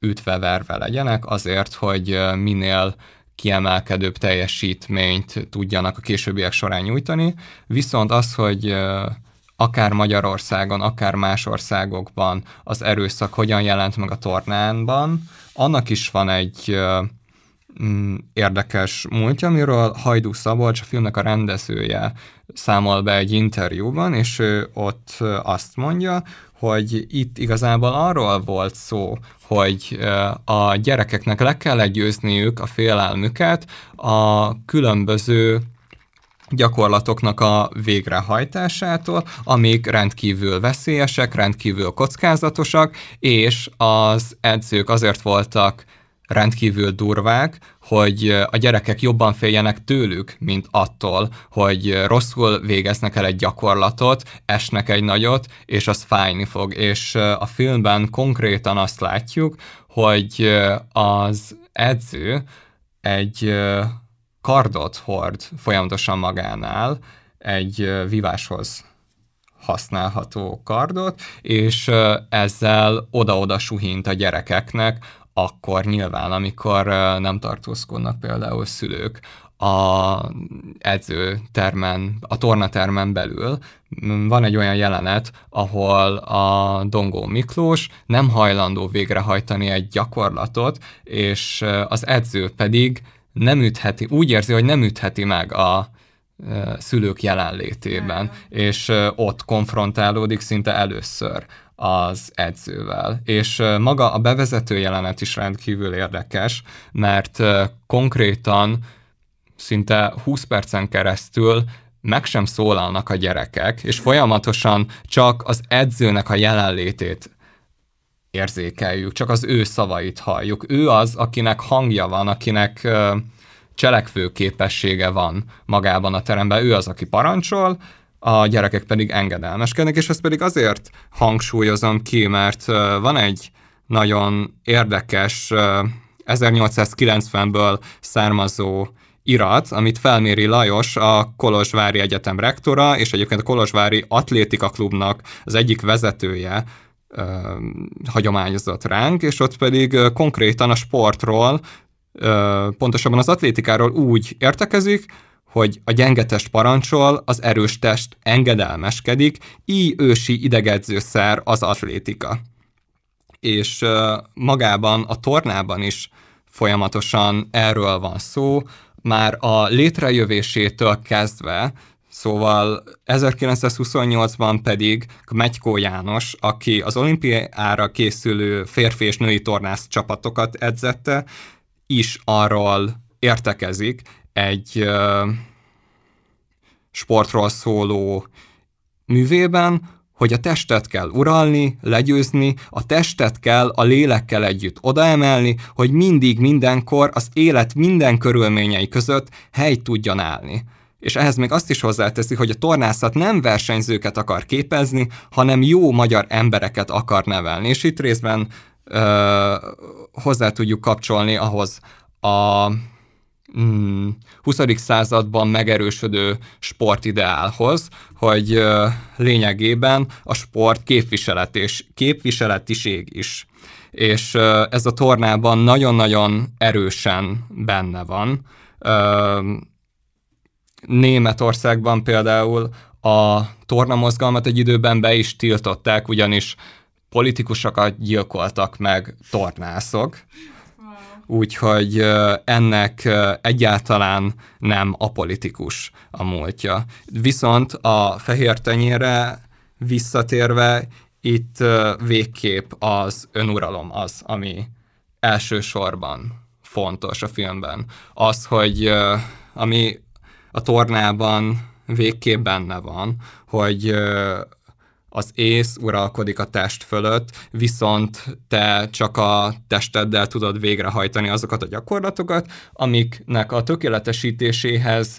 ütve-verve legyenek azért, hogy minél kiemelkedőbb teljesítményt tudjanak a későbbiek során nyújtani, viszont az, hogy akár Magyarországon, akár más országokban az erőszak hogyan jelent meg a tornánban, annak is van egy mm, érdekes múltja, amiről Hajdú Szabolcs, a filmnek a rendezője számol be egy interjúban, és ő ott azt mondja, hogy itt igazából arról volt szó, hogy a gyerekeknek le kell győzniük a félelmüket a különböző gyakorlatoknak a végrehajtásától, amik rendkívül veszélyesek, rendkívül kockázatosak, és az edzők azért voltak rendkívül durvák, hogy a gyerekek jobban féljenek tőlük, mint attól, hogy rosszul végeznek el egy gyakorlatot, esnek egy nagyot, és az fájni fog. És a filmben konkrétan azt látjuk, hogy az edző egy kardot hord folyamatosan magánál, egy víváshoz használható kardot, és ezzel oda-oda suhint a gyerekeknek, akkor nyilván, amikor nem tartózkodnak például szülők a edzőtermen, a tornatermen belül. Van egy olyan jelenet, ahol a Dongó Miklós nem hajlandó végrehajtani egy gyakorlatot, és az edző pedig nem ütheti, úgy érzi, hogy nem ütheti meg a szülők jelenlétében, és ott konfrontálódik szinte először az edzővel. És maga a bevezető jelenet is rendkívül érdekes, mert konkrétan szinte 20 percen keresztül meg sem szólalnak a gyerekek, és folyamatosan csak az edzőnek a jelenlétét érzékeljük, csak az ő szavait halljuk. Ő az, akinek hangja van, akinek cselekvő képessége van magában a teremben, ő az, aki parancsol, a gyerekek pedig engedelmeskednek, és ezt pedig azért hangsúlyozom ki, mert van egy nagyon érdekes 1890-ből származó irat, amit felméri Lajos, a Kolozsvári Egyetem rektora, és egyébként a Kolozsvári Atlétika Klubnak az egyik vezetője ö, hagyományozott ránk, és ott pedig konkrétan a sportról, ö, pontosabban az atlétikáról úgy értekezik, hogy a gyenge test parancsol, az erős test engedelmeskedik, így ősi idegedzőszer az atlétika. És magában a tornában is folyamatosan erről van szó, már a létrejövésétől kezdve, szóval 1928-ban pedig Megykó János, aki az olimpiára készülő férfi és női tornász csapatokat edzette, is arról értekezik egy uh, sportról szóló művében, hogy a testet kell uralni, legyőzni, a testet kell a lélekkel együtt odaemelni, hogy mindig, mindenkor az élet minden körülményei között helyt tudjon állni. És ehhez még azt is hozzáteszi, hogy a tornászat nem versenyzőket akar képezni, hanem jó magyar embereket akar nevelni. És itt részben ö, hozzá tudjuk kapcsolni ahhoz a mm, 20. században megerősödő sportideálhoz, hogy lényegében a sport képviselet és képviseletiség is. És ez a tornában nagyon-nagyon erősen benne van. Németországban például A tornamozgalmat egy időben be is tiltották, ugyanis politikusokat gyilkoltak meg tornászok, úgyhogy ennek egyáltalán nem apolitikus a múltja. Viszont a fehér tenyére visszatérve, itt végképp az önuralom az, ami elsősorban fontos a filmben. Az, hogy ami a tornában végképp benne van, hogy az ész uralkodik a test fölött, viszont te csak a testeddel tudod végrehajtani azokat a gyakorlatokat, amiknek a tökéletesítéséhez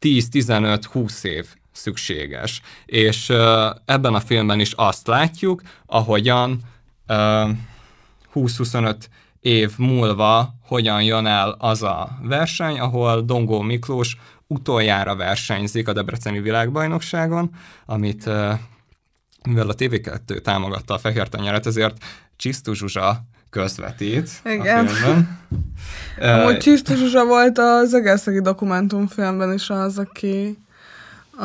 10-15-20 év szükséges. És ebben a filmben is azt látjuk, ahogyan 20-25 év múlva hogyan jön el az a verseny, ahol Dongó Miklós utoljára versenyzik a Debreceni világbajnokságon, amit mivel a TV2 támogatta a fehér tenyeret, ezért Csisztu Zsuzsa közvetít Igen. a filmben. [LAUGHS] Amúgy Csisztu Zsuzsa volt az Egerszegi dokumentumfilmben is az, aki a,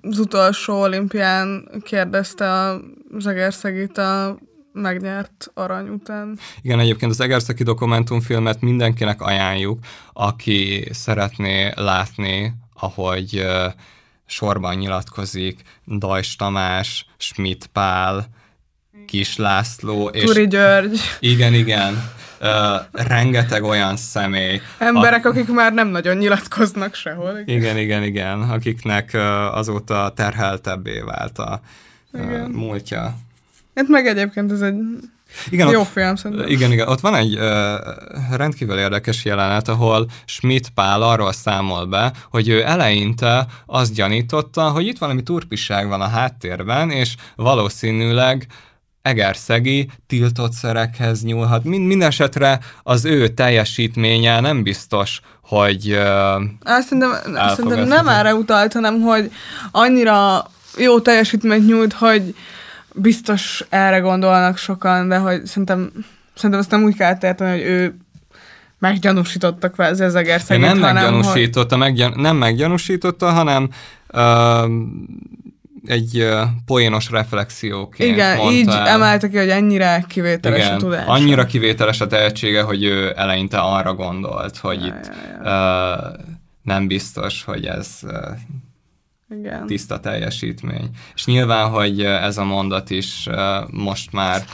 az utolsó olimpián kérdezte az Egerszegit a megnyert arany után. Igen, egyébként az Egerszegi dokumentumfilmet mindenkinek ajánljuk, aki szeretné látni, ahogy sorban nyilatkozik Dajs Tamás, Schmidt Pál, Kis László. És Turi György. Igen, igen. Uh, rengeteg olyan személy. Emberek, a... akik már nem nagyon nyilatkoznak sehol. Igen, igen, igen, igen akiknek uh, azóta terheltebbé vált a uh, múltja. Hát meg egyébként ez egy igen, Jó ott, film szerintem. Igen, igen. Ott van egy uh, rendkívül érdekes jelenet, ahol Schmidt Pál arról számol be, hogy ő eleinte azt gyanította, hogy itt valami turpisság van a háttérben, és valószínűleg egerszegi tiltott szerekhez nyúlhat. Mind, minden esetre az ő teljesítménye nem biztos, hogy uh, azt szerintem, szerintem nem erre utalt, hanem hogy annyira jó teljesítményt nyújt, hogy biztos erre gondolnak sokan, de hogy szerintem, szerintem azt nem úgy kell érteni, hogy ő meggyanúsítottak kvázi az egerszegét, Nem hanem, meggyanúsította, hogy... meggyan, nem meggyanúsította, hanem uh, egy uh, poénos reflexióként Igen, mondta így el. emelte ki, hogy ennyire kivételes Igen, a tudása. annyira kivételes a tehetsége, hogy ő eleinte arra gondolt, hogy ja, itt ja, ja. Uh, nem biztos, hogy ez uh, igen. tiszta teljesítmény. És nyilván, hogy ez a mondat is most már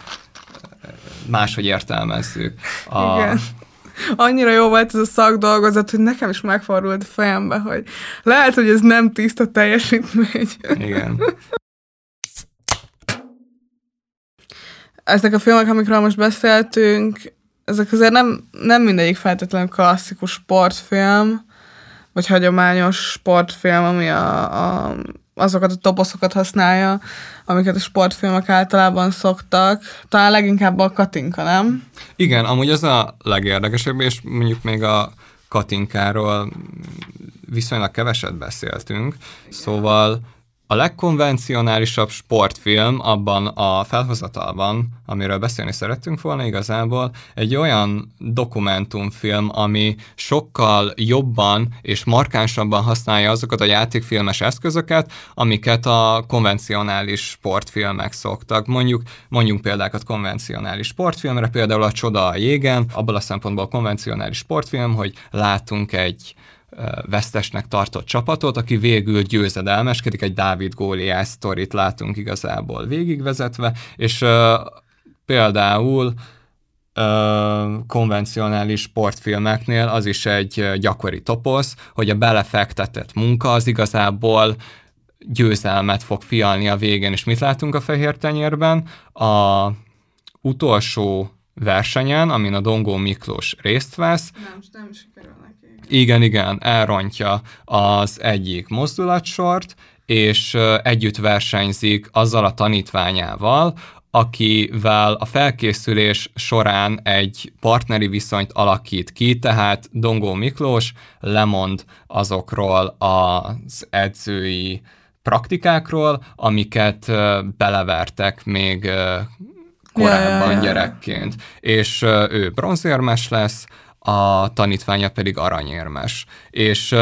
máshogy értelmezzük. A, Igen. Annyira jó volt ez a szakdolgozat, hogy nekem is megfordult a fejembe, hogy lehet, hogy ez nem tiszta teljesítmény. Igen. Ezek a filmek, amikről most beszéltünk, ezek azért nem, nem mindegyik feltétlenül klasszikus sportfilm, vagy hagyományos sportfilm, ami a, a, azokat a toposzokat használja, amiket a sportfilmek általában szoktak. Talán leginkább a Katinka, nem? Igen, amúgy az a legérdekesebb, és mondjuk még a Katinkáról viszonylag keveset beszéltünk, Igen. szóval a legkonvencionálisabb sportfilm abban a felhozatalban, amiről beszélni szerettünk volna igazából, egy olyan dokumentumfilm, ami sokkal jobban és markánsabban használja azokat a játékfilmes eszközöket, amiket a konvencionális sportfilmek szoktak. Mondjuk, mondjunk példákat konvencionális sportfilmre, például a Csoda a jégen, abból a szempontból konvencionális sportfilm, hogy látunk egy vesztesnek tartott csapatot, aki végül győzedelmeskedik, egy Dávid Góliás sztorit látunk igazából végigvezetve, és például uh, konvencionális sportfilmeknél az is egy gyakori toposz, hogy a belefektetett munka az igazából győzelmet fog fialni a végén, és mit látunk a fehér tenyérben? A utolsó versenyen, amin a Dongó Miklós részt vesz. Nem, nem sikerül igen, igen, elrontja az egyik mozdulatsort, és együtt versenyzik azzal a tanítványával, akivel a felkészülés során egy partneri viszonyt alakít ki, tehát Dongó Miklós lemond azokról az edzői praktikákról, amiket belevertek még korábban ja, ja, ja. gyerekként. És ő bronzérmes lesz, a tanítványa pedig aranyérmes. És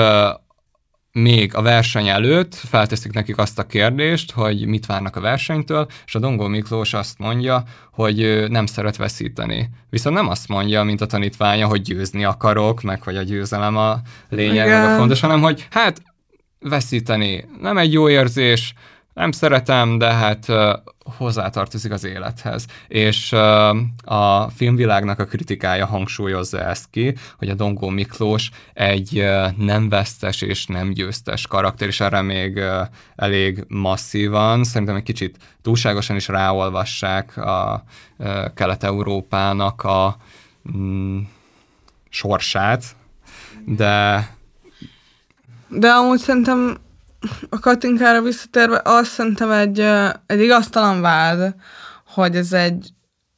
még a verseny előtt felteszik nekik azt a kérdést, hogy mit várnak a versenytől, és a Dongó Miklós azt mondja, hogy nem szeret veszíteni. Viszont nem azt mondja, mint a tanítványa, hogy győzni akarok, meg hogy a győzelem a lényeg, meg a fontos, hanem hogy hát veszíteni nem egy jó érzés, nem szeretem, de hát hozzátartozik az élethez. És a filmvilágnak a kritikája hangsúlyozza ezt ki, hogy a Dongó Miklós egy nem vesztes és nem győztes karakter, és erre még elég masszívan, szerintem egy kicsit túlságosan is ráolvassák a Kelet-Európának a mm, sorsát, de de amúgy szerintem a Katinkára visszatérve azt szerintem egy, egy igaztalan vád, hogy ez egy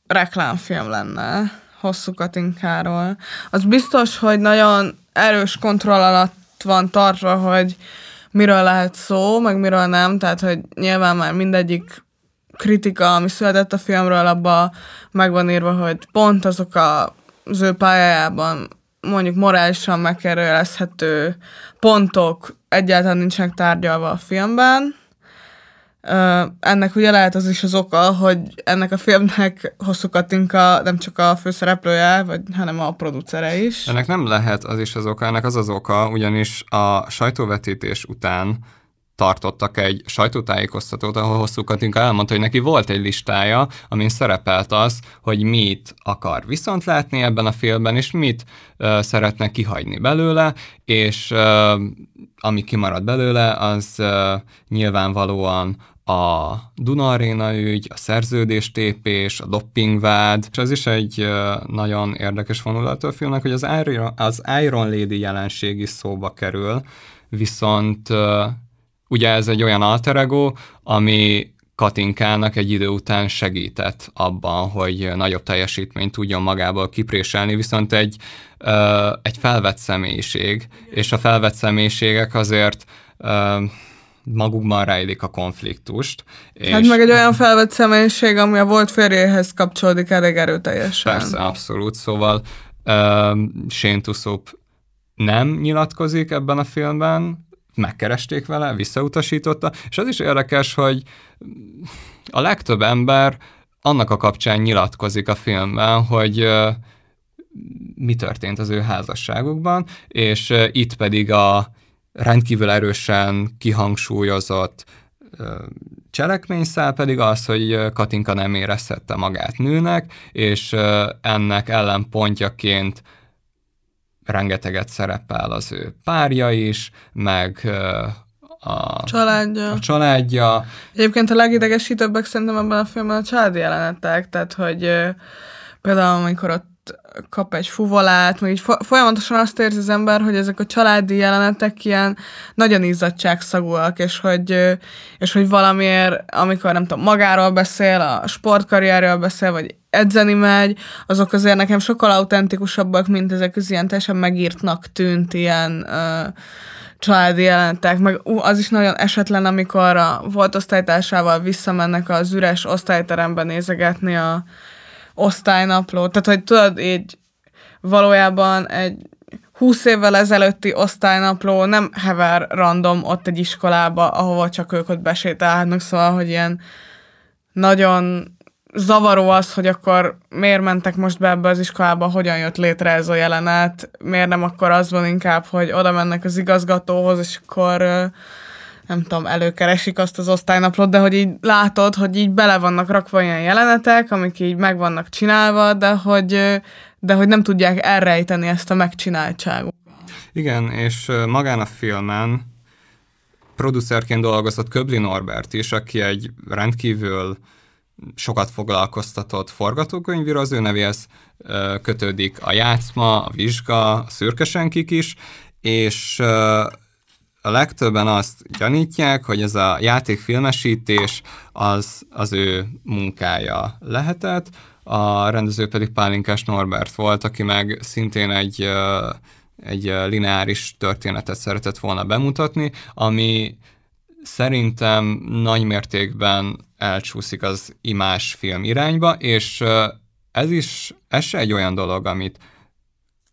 reklámfilm lenne hosszú Katinkáról. Az biztos, hogy nagyon erős kontroll alatt van tartva, hogy miről lehet szó, meg miről nem, tehát hogy nyilván már mindegyik kritika, ami született a filmről, abba meg van írva, hogy pont azok a, az ő pályájában mondjuk morálisan megkerülezhető pontok egyáltalán nincsenek tárgyalva a filmben. Ennek ugye lehet az is az oka, hogy ennek a filmnek hosszú Katinka nem csak a főszereplője, vagy, hanem a producere is. Ennek nem lehet az is az oka, ennek az az oka, ugyanis a sajtóvetítés után tartottak egy sajtótájékoztatót, ahol Hosszú Katinka elmondta, hogy neki volt egy listája, amin szerepelt az, hogy mit akar viszont látni ebben a filmben, és mit uh, szeretne kihagyni belőle, és uh, ami kimarad belőle, az uh, nyilvánvalóan a Duna Arena ügy, a szerződéstépés, a doppingvád, és az is egy nagyon érdekes vonulat a filmnek, hogy az Iron, az Iron Lady jelenség is szóba kerül, viszont ugye ez egy olyan alter ego, ami Katinkának egy idő után segített abban, hogy nagyobb teljesítményt tudjon magából kipréselni, viszont egy, egy felvett személyiség, és a felvett személyiségek azért magukban rejlik a konfliktust. Hát és meg egy olyan felvett személyiség, ami a volt férjéhez kapcsolódik elég erőteljesen. Persze, abszolút. Szóval uh, Shane nem nyilatkozik ebben a filmben, megkeresték vele, visszautasította, és az is érdekes, hogy a legtöbb ember annak a kapcsán nyilatkozik a filmben, hogy mi történt az ő házasságukban, és itt pedig a rendkívül erősen kihangsúlyozott cselekményszál pedig az, hogy Katinka nem érezhette magát nőnek, és ennek ellenpontjaként rengeteget szerepel az ő párja is, meg a családja. a családja. Egyébként a legidegesítőbbek szerintem ebben a filmben a családi jelenetek, tehát hogy például amikor ott kap egy fuvolát, meg így folyamatosan azt érzi az ember, hogy ezek a családi jelenetek ilyen nagyon izzadságszagúak, és hogy, és hogy valamiért, amikor nem tudom, magáról beszél, a sportkarrierről beszél, vagy edzeni megy, azok azért nekem sokkal autentikusabbak, mint ezek az ilyen teljesen megírtnak tűnt ilyen családi jelenetek, meg uh, az is nagyon esetlen, amikor a volt osztálytársával visszamennek az üres osztályterembe nézegetni a osztálynaplót. Tehát, hogy tudod, így valójában egy 20 évvel ezelőtti osztálynapló nem hever random ott egy iskolába, ahova csak ők ott besétálhatnak, szóval, hogy ilyen nagyon zavaró az, hogy akkor miért mentek most be ebbe az iskolába, hogyan jött létre ez a jelenet, miért nem akkor az van inkább, hogy oda mennek az igazgatóhoz, és akkor nem tudom, előkeresik azt az osztálynaplót, de hogy így látod, hogy így bele vannak rakva olyan jelenetek, amik így meg vannak csinálva, de hogy, de hogy nem tudják elrejteni ezt a megcsináltságot. Igen, és magán a filmen producerként dolgozott Köbli Norbert is, aki egy rendkívül sokat foglalkoztatott forgatókönyvíró, az ő nevéhez kötődik a játszma, a vizsga, a szürkesenkik is, és a legtöbben azt gyanítják, hogy ez a játékfilmesítés az az ő munkája lehetett, a rendező pedig Pálinkás Norbert volt, aki meg szintén egy, egy lineáris történetet szeretett volna bemutatni, ami szerintem nagy mértékben elcsúszik az imás film irányba, és ez is, ez se egy olyan dolog, amit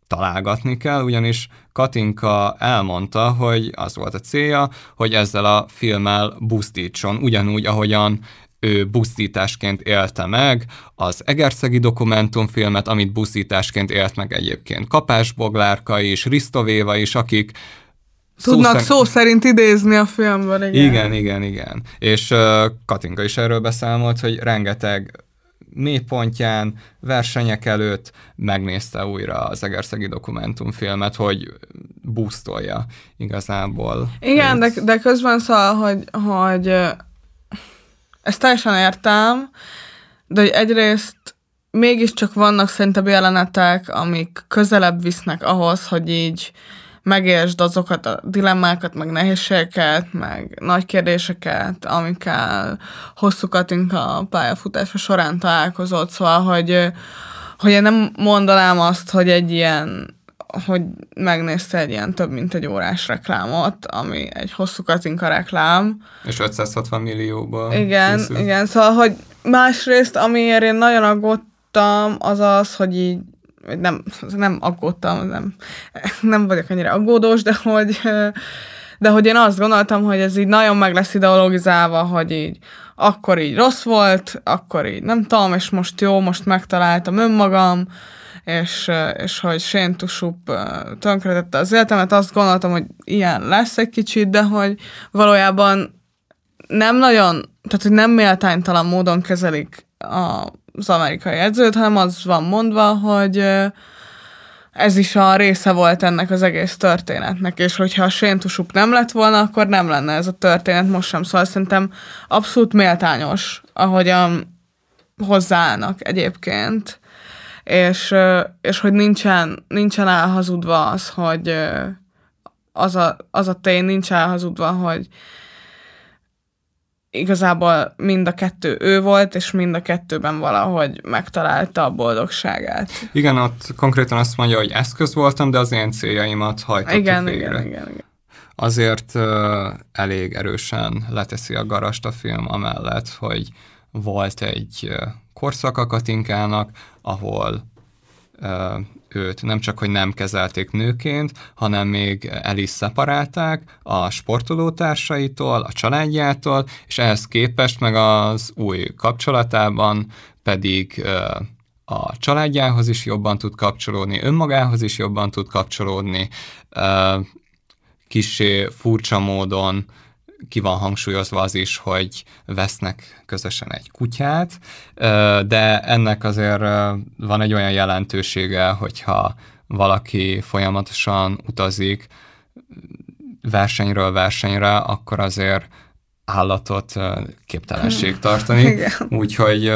találgatni kell, ugyanis Katinka elmondta, hogy az volt a célja, hogy ezzel a filmmel busztítson, ugyanúgy, ahogyan ő buszításként élte meg az Egerszegi dokumentumfilmet, amit buszításként élt meg egyébként Kapás Boglárka is, Risztovéva is, akik Tudnak szó, szerint... szó szerint idézni a filmben, igen. Igen, igen, igen. És uh, Katinka is erről beszámolt, hogy rengeteg mélypontján, versenyek előtt megnézte újra az Egerszegi dokumentumfilmet, hogy boostolja igazából. Igen, de, de közben szóval, hogy, hogy ezt teljesen értem, de hogy egyrészt mégiscsak vannak szerintem jelenetek, amik közelebb visznek ahhoz, hogy így megértsd azokat a dilemmákat, meg nehézségeket, meg nagy kérdéseket, amikkel hosszú Katinka pályafutása során találkozott, szóval, hogy, hogy én nem mondanám azt, hogy egy ilyen hogy megnézte egy ilyen több mint egy órás reklámot, ami egy hosszú Katinka reklám. És 560 millióba Igen, készül. igen, szóval, hogy másrészt, amiért én nagyon aggódtam, az az, hogy így nem, [LAUGHS] nem aggódtam, nem, [LAUGHS] nem vagyok annyira aggódós, de hogy, de hogy én azt gondoltam, hogy ez így nagyon meg lesz ideologizálva, hogy így akkor így rossz volt, akkor így nem tudom, és most jó, most megtaláltam önmagam, és, és hogy Shane Tusup tönkretette az életemet, azt gondoltam, hogy ilyen lesz egy kicsit, de hogy valójában nem nagyon, tehát hogy nem méltánytalan módon kezelik a az amerikai edzőt, hanem az van mondva, hogy ez is a része volt ennek az egész történetnek, és hogyha a séntusuk nem lett volna, akkor nem lenne ez a történet most sem. Szóval szerintem abszolút méltányos, ahogyan hozzáállnak egyébként, és, és hogy nincsen, nincsen elhazudva az, hogy az a, az a tény nincs elhazudva, hogy igazából mind a kettő ő volt, és mind a kettőben valahogy megtalálta a boldogságát. Igen, ott konkrétan azt mondja, hogy eszköz voltam, de az én céljaimat hajtottuk igen, végre. Igen, igen, igen. Azért uh, elég erősen leteszi a garast a film amellett, hogy volt egy korszak a Katinkának, ahol őt nem csak, hogy nem kezelték nőként, hanem még el is szeparálták a sportolótársaitól, a családjától, és ehhez képest meg az új kapcsolatában pedig a családjához is jobban tud kapcsolódni, önmagához is jobban tud kapcsolódni, kisé furcsa módon ki van hangsúlyozva az is, hogy vesznek közösen egy kutyát, de ennek azért van egy olyan jelentősége, hogyha valaki folyamatosan utazik versenyről versenyre, akkor azért állatot képtelenség tartani. [LAUGHS] Úgyhogy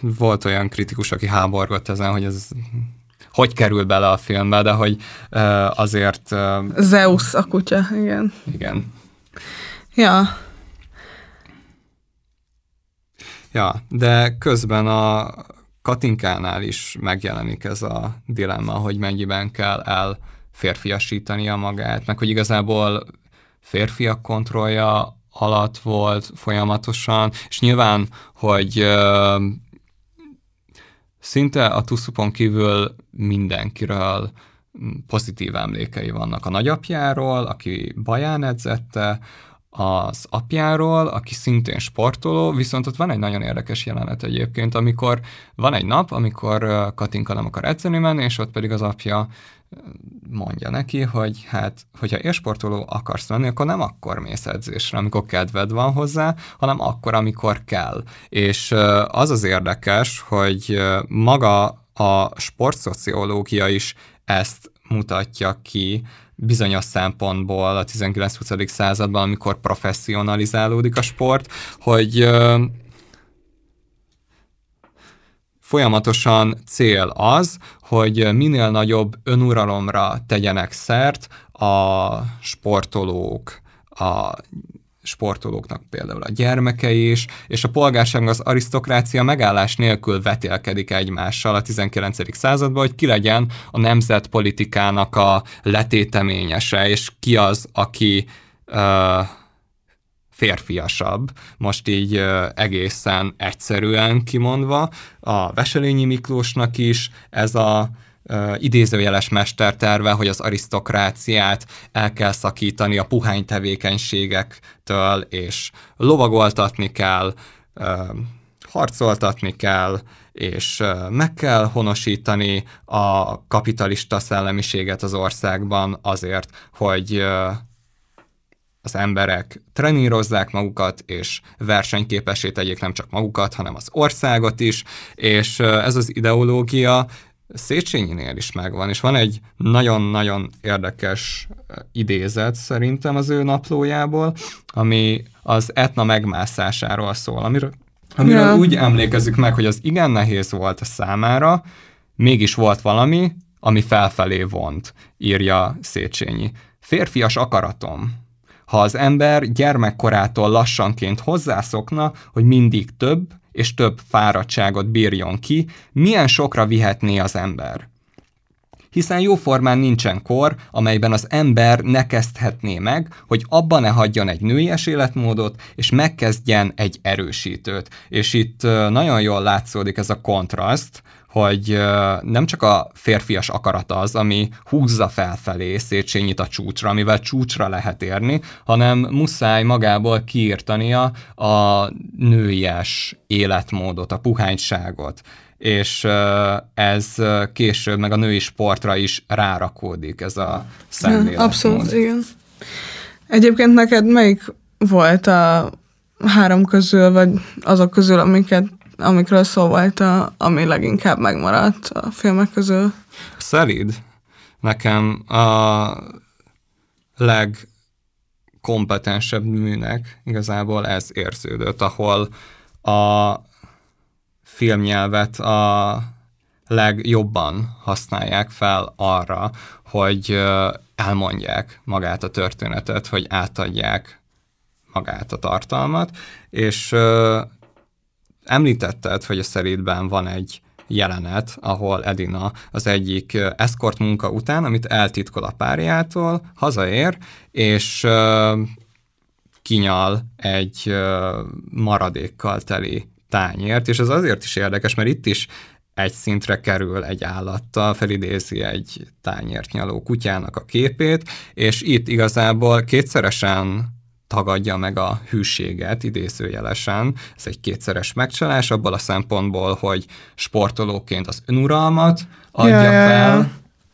volt olyan kritikus, aki háborgott ezen, hogy ez hogy kerül bele a filmbe, de hogy azért... Zeus a kutya, igen. Igen. Ja. Ja, de közben a Katinkánál is megjelenik ez a dilemma, hogy mennyiben kell el férfiasítania magát, meg hogy igazából férfiak kontrollja alatt volt folyamatosan, és nyilván, hogy ö, szinte a Tuszupon kívül mindenkiről pozitív emlékei vannak a nagyapjáról, aki baján edzette, az apjáról, aki szintén sportoló, viszont ott van egy nagyon érdekes jelenet egyébként, amikor van egy nap, amikor Katinka nem akar edzeni menni, és ott pedig az apja mondja neki, hogy hát, hogyha élsportoló akarsz lenni, akkor nem akkor mész edzésre, amikor kedved van hozzá, hanem akkor, amikor kell. És az az érdekes, hogy maga a sportszociológia is ezt mutatja ki, bizonyos szempontból a 19-20. században, amikor professzionalizálódik a sport, hogy folyamatosan cél az, hogy minél nagyobb önuralomra tegyenek szert a sportolók, a sportolóknak például a gyermekei is, és a polgárság az arisztokrácia megállás nélkül vetélkedik egymással a 19. században, hogy ki legyen a nemzetpolitikának a letéteményese, és ki az, aki uh, férfiasabb, most így uh, egészen egyszerűen kimondva. A Veselényi Miklósnak is ez a uh, idézőjeles mesterterve, hogy az arisztokráciát el kell szakítani a puhány tevékenységektől, és lovagoltatni kell, harcoltatni kell, és meg kell honosítani a kapitalista szellemiséget az országban azért, hogy az emberek trenírozzák magukat, és versenyképessé tegyék nem csak magukat, hanem az országot is, és ez az ideológia Széchenyinél is megvan, és van egy nagyon-nagyon érdekes idézet szerintem az ő naplójából, ami az etna megmászásáról szól, amiről, amiről ja. úgy emlékezzük meg, hogy az igen nehéz volt a számára, mégis volt valami, ami felfelé vont, írja Széchenyi. Férfias akaratom, ha az ember gyermekkorától lassanként hozzászokna, hogy mindig több és több fáradtságot bírjon ki, milyen sokra vihetné az ember? hiszen jóformán nincsen kor, amelyben az ember ne kezdhetné meg, hogy abban ne hagyjon egy nőies életmódot, és megkezdjen egy erősítőt. És itt nagyon jól látszódik ez a kontraszt, hogy nem csak a férfias akarat az, ami húzza felfelé Széchenyit a csúcsra, amivel csúcsra lehet érni, hanem muszáj magából kiírtania a nőies életmódot, a puhányságot és ez később meg a női sportra is rárakódik ez a szemlélet. Abszolút, igen. Egyébként neked melyik volt a három közül, vagy azok közül, amiket amikről szó volt, a, ami leginkább megmaradt a filmek közül? Szelid. Nekem a legkompetensebb műnek igazából ez érződött, ahol a filmnyelvet a legjobban használják fel arra, hogy elmondják magát a történetet, hogy átadják magát a tartalmat, és Említetted, hogy a szerédben van egy jelenet, ahol Edina az egyik eszkort munka után, amit eltitkol a párjától, hazaér, és kinyal egy maradékkal teli tányért, és ez azért is érdekes, mert itt is egy szintre kerül egy állattal, felidézi egy tányért nyaló kutyának a képét, és itt igazából kétszeresen tagadja meg a hűséget idézőjelesen. Ez egy kétszeres megcsalás abból a szempontból, hogy sportolóként az önuralmat adja ja, fel. Ja.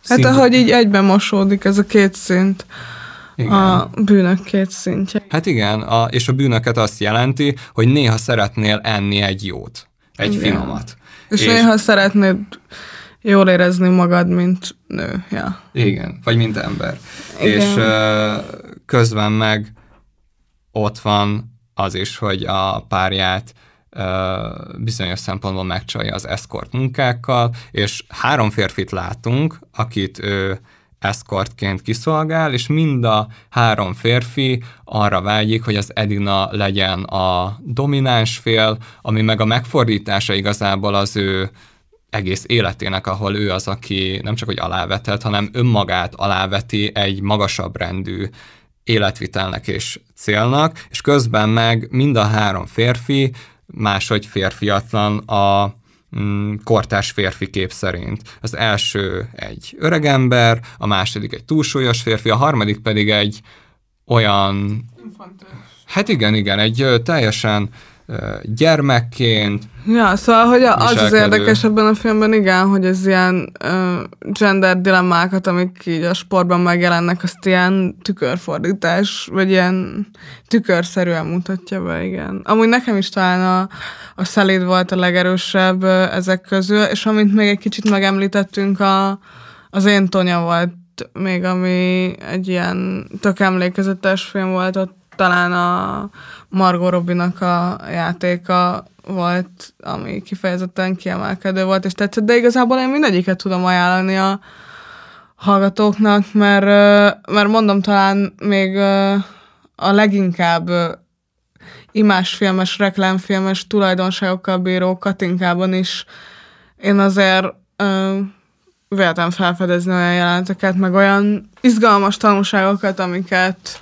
Hát ahogy így egyben mosódik ez a két szint. Igen. A bűnök két szintje. Hát igen, a, és a bűnöket azt jelenti, hogy néha szeretnél enni egy jót, egy igen. finomat. És, és néha szeretnéd jól érezni magad, mint nő. Ja. Igen, vagy mint ember. Igen. És közben meg ott van az is, hogy a párját bizonyos szempontból megcsalja az eszkort munkákkal, és három férfit látunk, akit ő eszkortként kiszolgál, és mind a három férfi arra vágyik, hogy az Edina legyen a domináns fél, ami meg a megfordítása igazából az ő egész életének, ahol ő az, aki nem csak hogy alávetett, hanem önmagát aláveti egy magasabb rendű életvitelnek és célnak, és közben meg mind a három férfi máshogy férfiatlan a mm, kortárs férfi kép szerint. Az első egy öregember, a második egy túlsúlyos férfi, a harmadik pedig egy olyan... Hát igen, igen, egy teljesen gyermekként. Ja, szóval, hogy az az érdekes ebben a filmben, igen, hogy ez ilyen uh, gender dilemmákat, amik így a sportban megjelennek, azt ilyen tükörfordítás, vagy ilyen tükörszerűen mutatja be, igen. Amúgy nekem is talán a, a szelíd volt a legerősebb uh, ezek közül, és amint még egy kicsit megemlítettünk, a, az én Tonya volt még, ami egy ilyen tök emlékezetes film volt, ott talán a Margot Robinak a játéka volt, ami kifejezetten kiemelkedő volt, és tetszett, de igazából én mindegyiket tudom ajánlani a hallgatóknak, mert, mert mondom, talán még a leginkább imásfilmes, reklámfilmes tulajdonságokkal bíró Katinkában is én azért véltem felfedezni olyan jelenteket, meg olyan izgalmas tanulságokat, amiket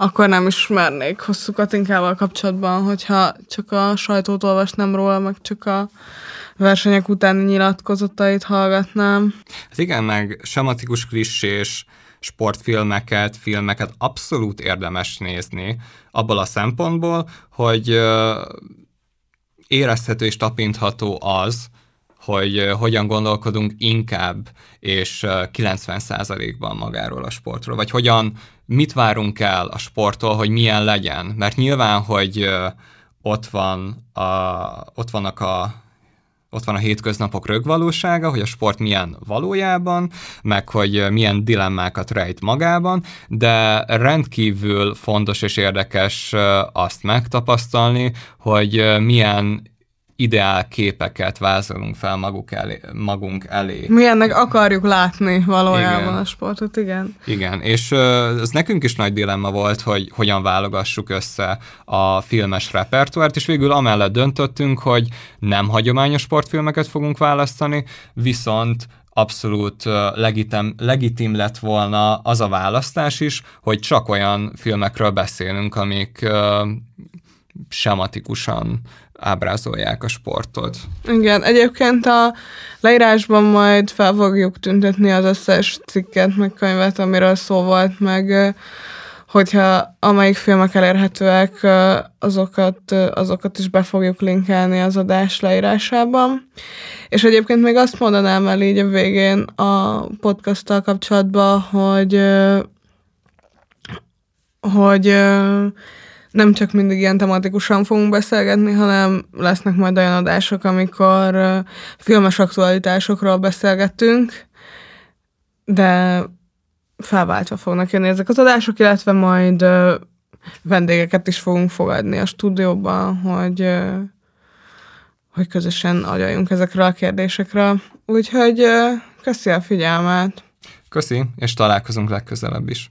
akkor nem ismernék hosszú Katinkával kapcsolatban, hogyha csak a sajtót olvasnám róla, meg csak a versenyek utáni nyilatkozatait hallgatnám. Hát igen, meg sematikus klissés sportfilmeket, filmeket abszolút érdemes nézni abból a szempontból, hogy érezhető és tapintható az, hogy hogyan gondolkodunk inkább és 90%-ban magáról a sportról, vagy hogyan, mit várunk el a sporttól, hogy milyen legyen. Mert nyilván, hogy ott, van a, ott vannak a ott van a hétköznapok rögvalósága, hogy a sport milyen valójában, meg hogy milyen dilemmákat rejt magában, de rendkívül fontos és érdekes azt megtapasztalni, hogy milyen ideál képeket vázolunk fel maguk elé, magunk elé. Milyennek akarjuk látni valójában igen. a sportot, igen. Igen, és ez nekünk is nagy dilemma volt, hogy hogyan válogassuk össze a filmes repertoárt, és végül amellett döntöttünk, hogy nem hagyományos sportfilmeket fogunk választani, viszont abszolút legitim, legitim lett volna az a választás is, hogy csak olyan filmekről beszélünk, amik sematikusan ábrázolják a sportot. Igen, egyébként a leírásban majd fel fogjuk tüntetni az összes cikket, meg könyvet, amiről szó volt, meg hogyha amelyik filmek elérhetőek, azokat, azokat is be fogjuk linkelni az adás leírásában. És egyébként még azt mondanám el így a végén a podcasttal kapcsolatban, hogy hogy nem csak mindig ilyen tematikusan fogunk beszélgetni, hanem lesznek majd olyan adások, amikor filmes aktualitásokról beszélgetünk, de felváltva fognak jönni ezek az adások, illetve majd vendégeket is fogunk fogadni a stúdióban, hogy, hogy közösen agyaljunk ezekről a kérdésekről. Úgyhogy köszi a figyelmet! Köszi, és találkozunk legközelebb is.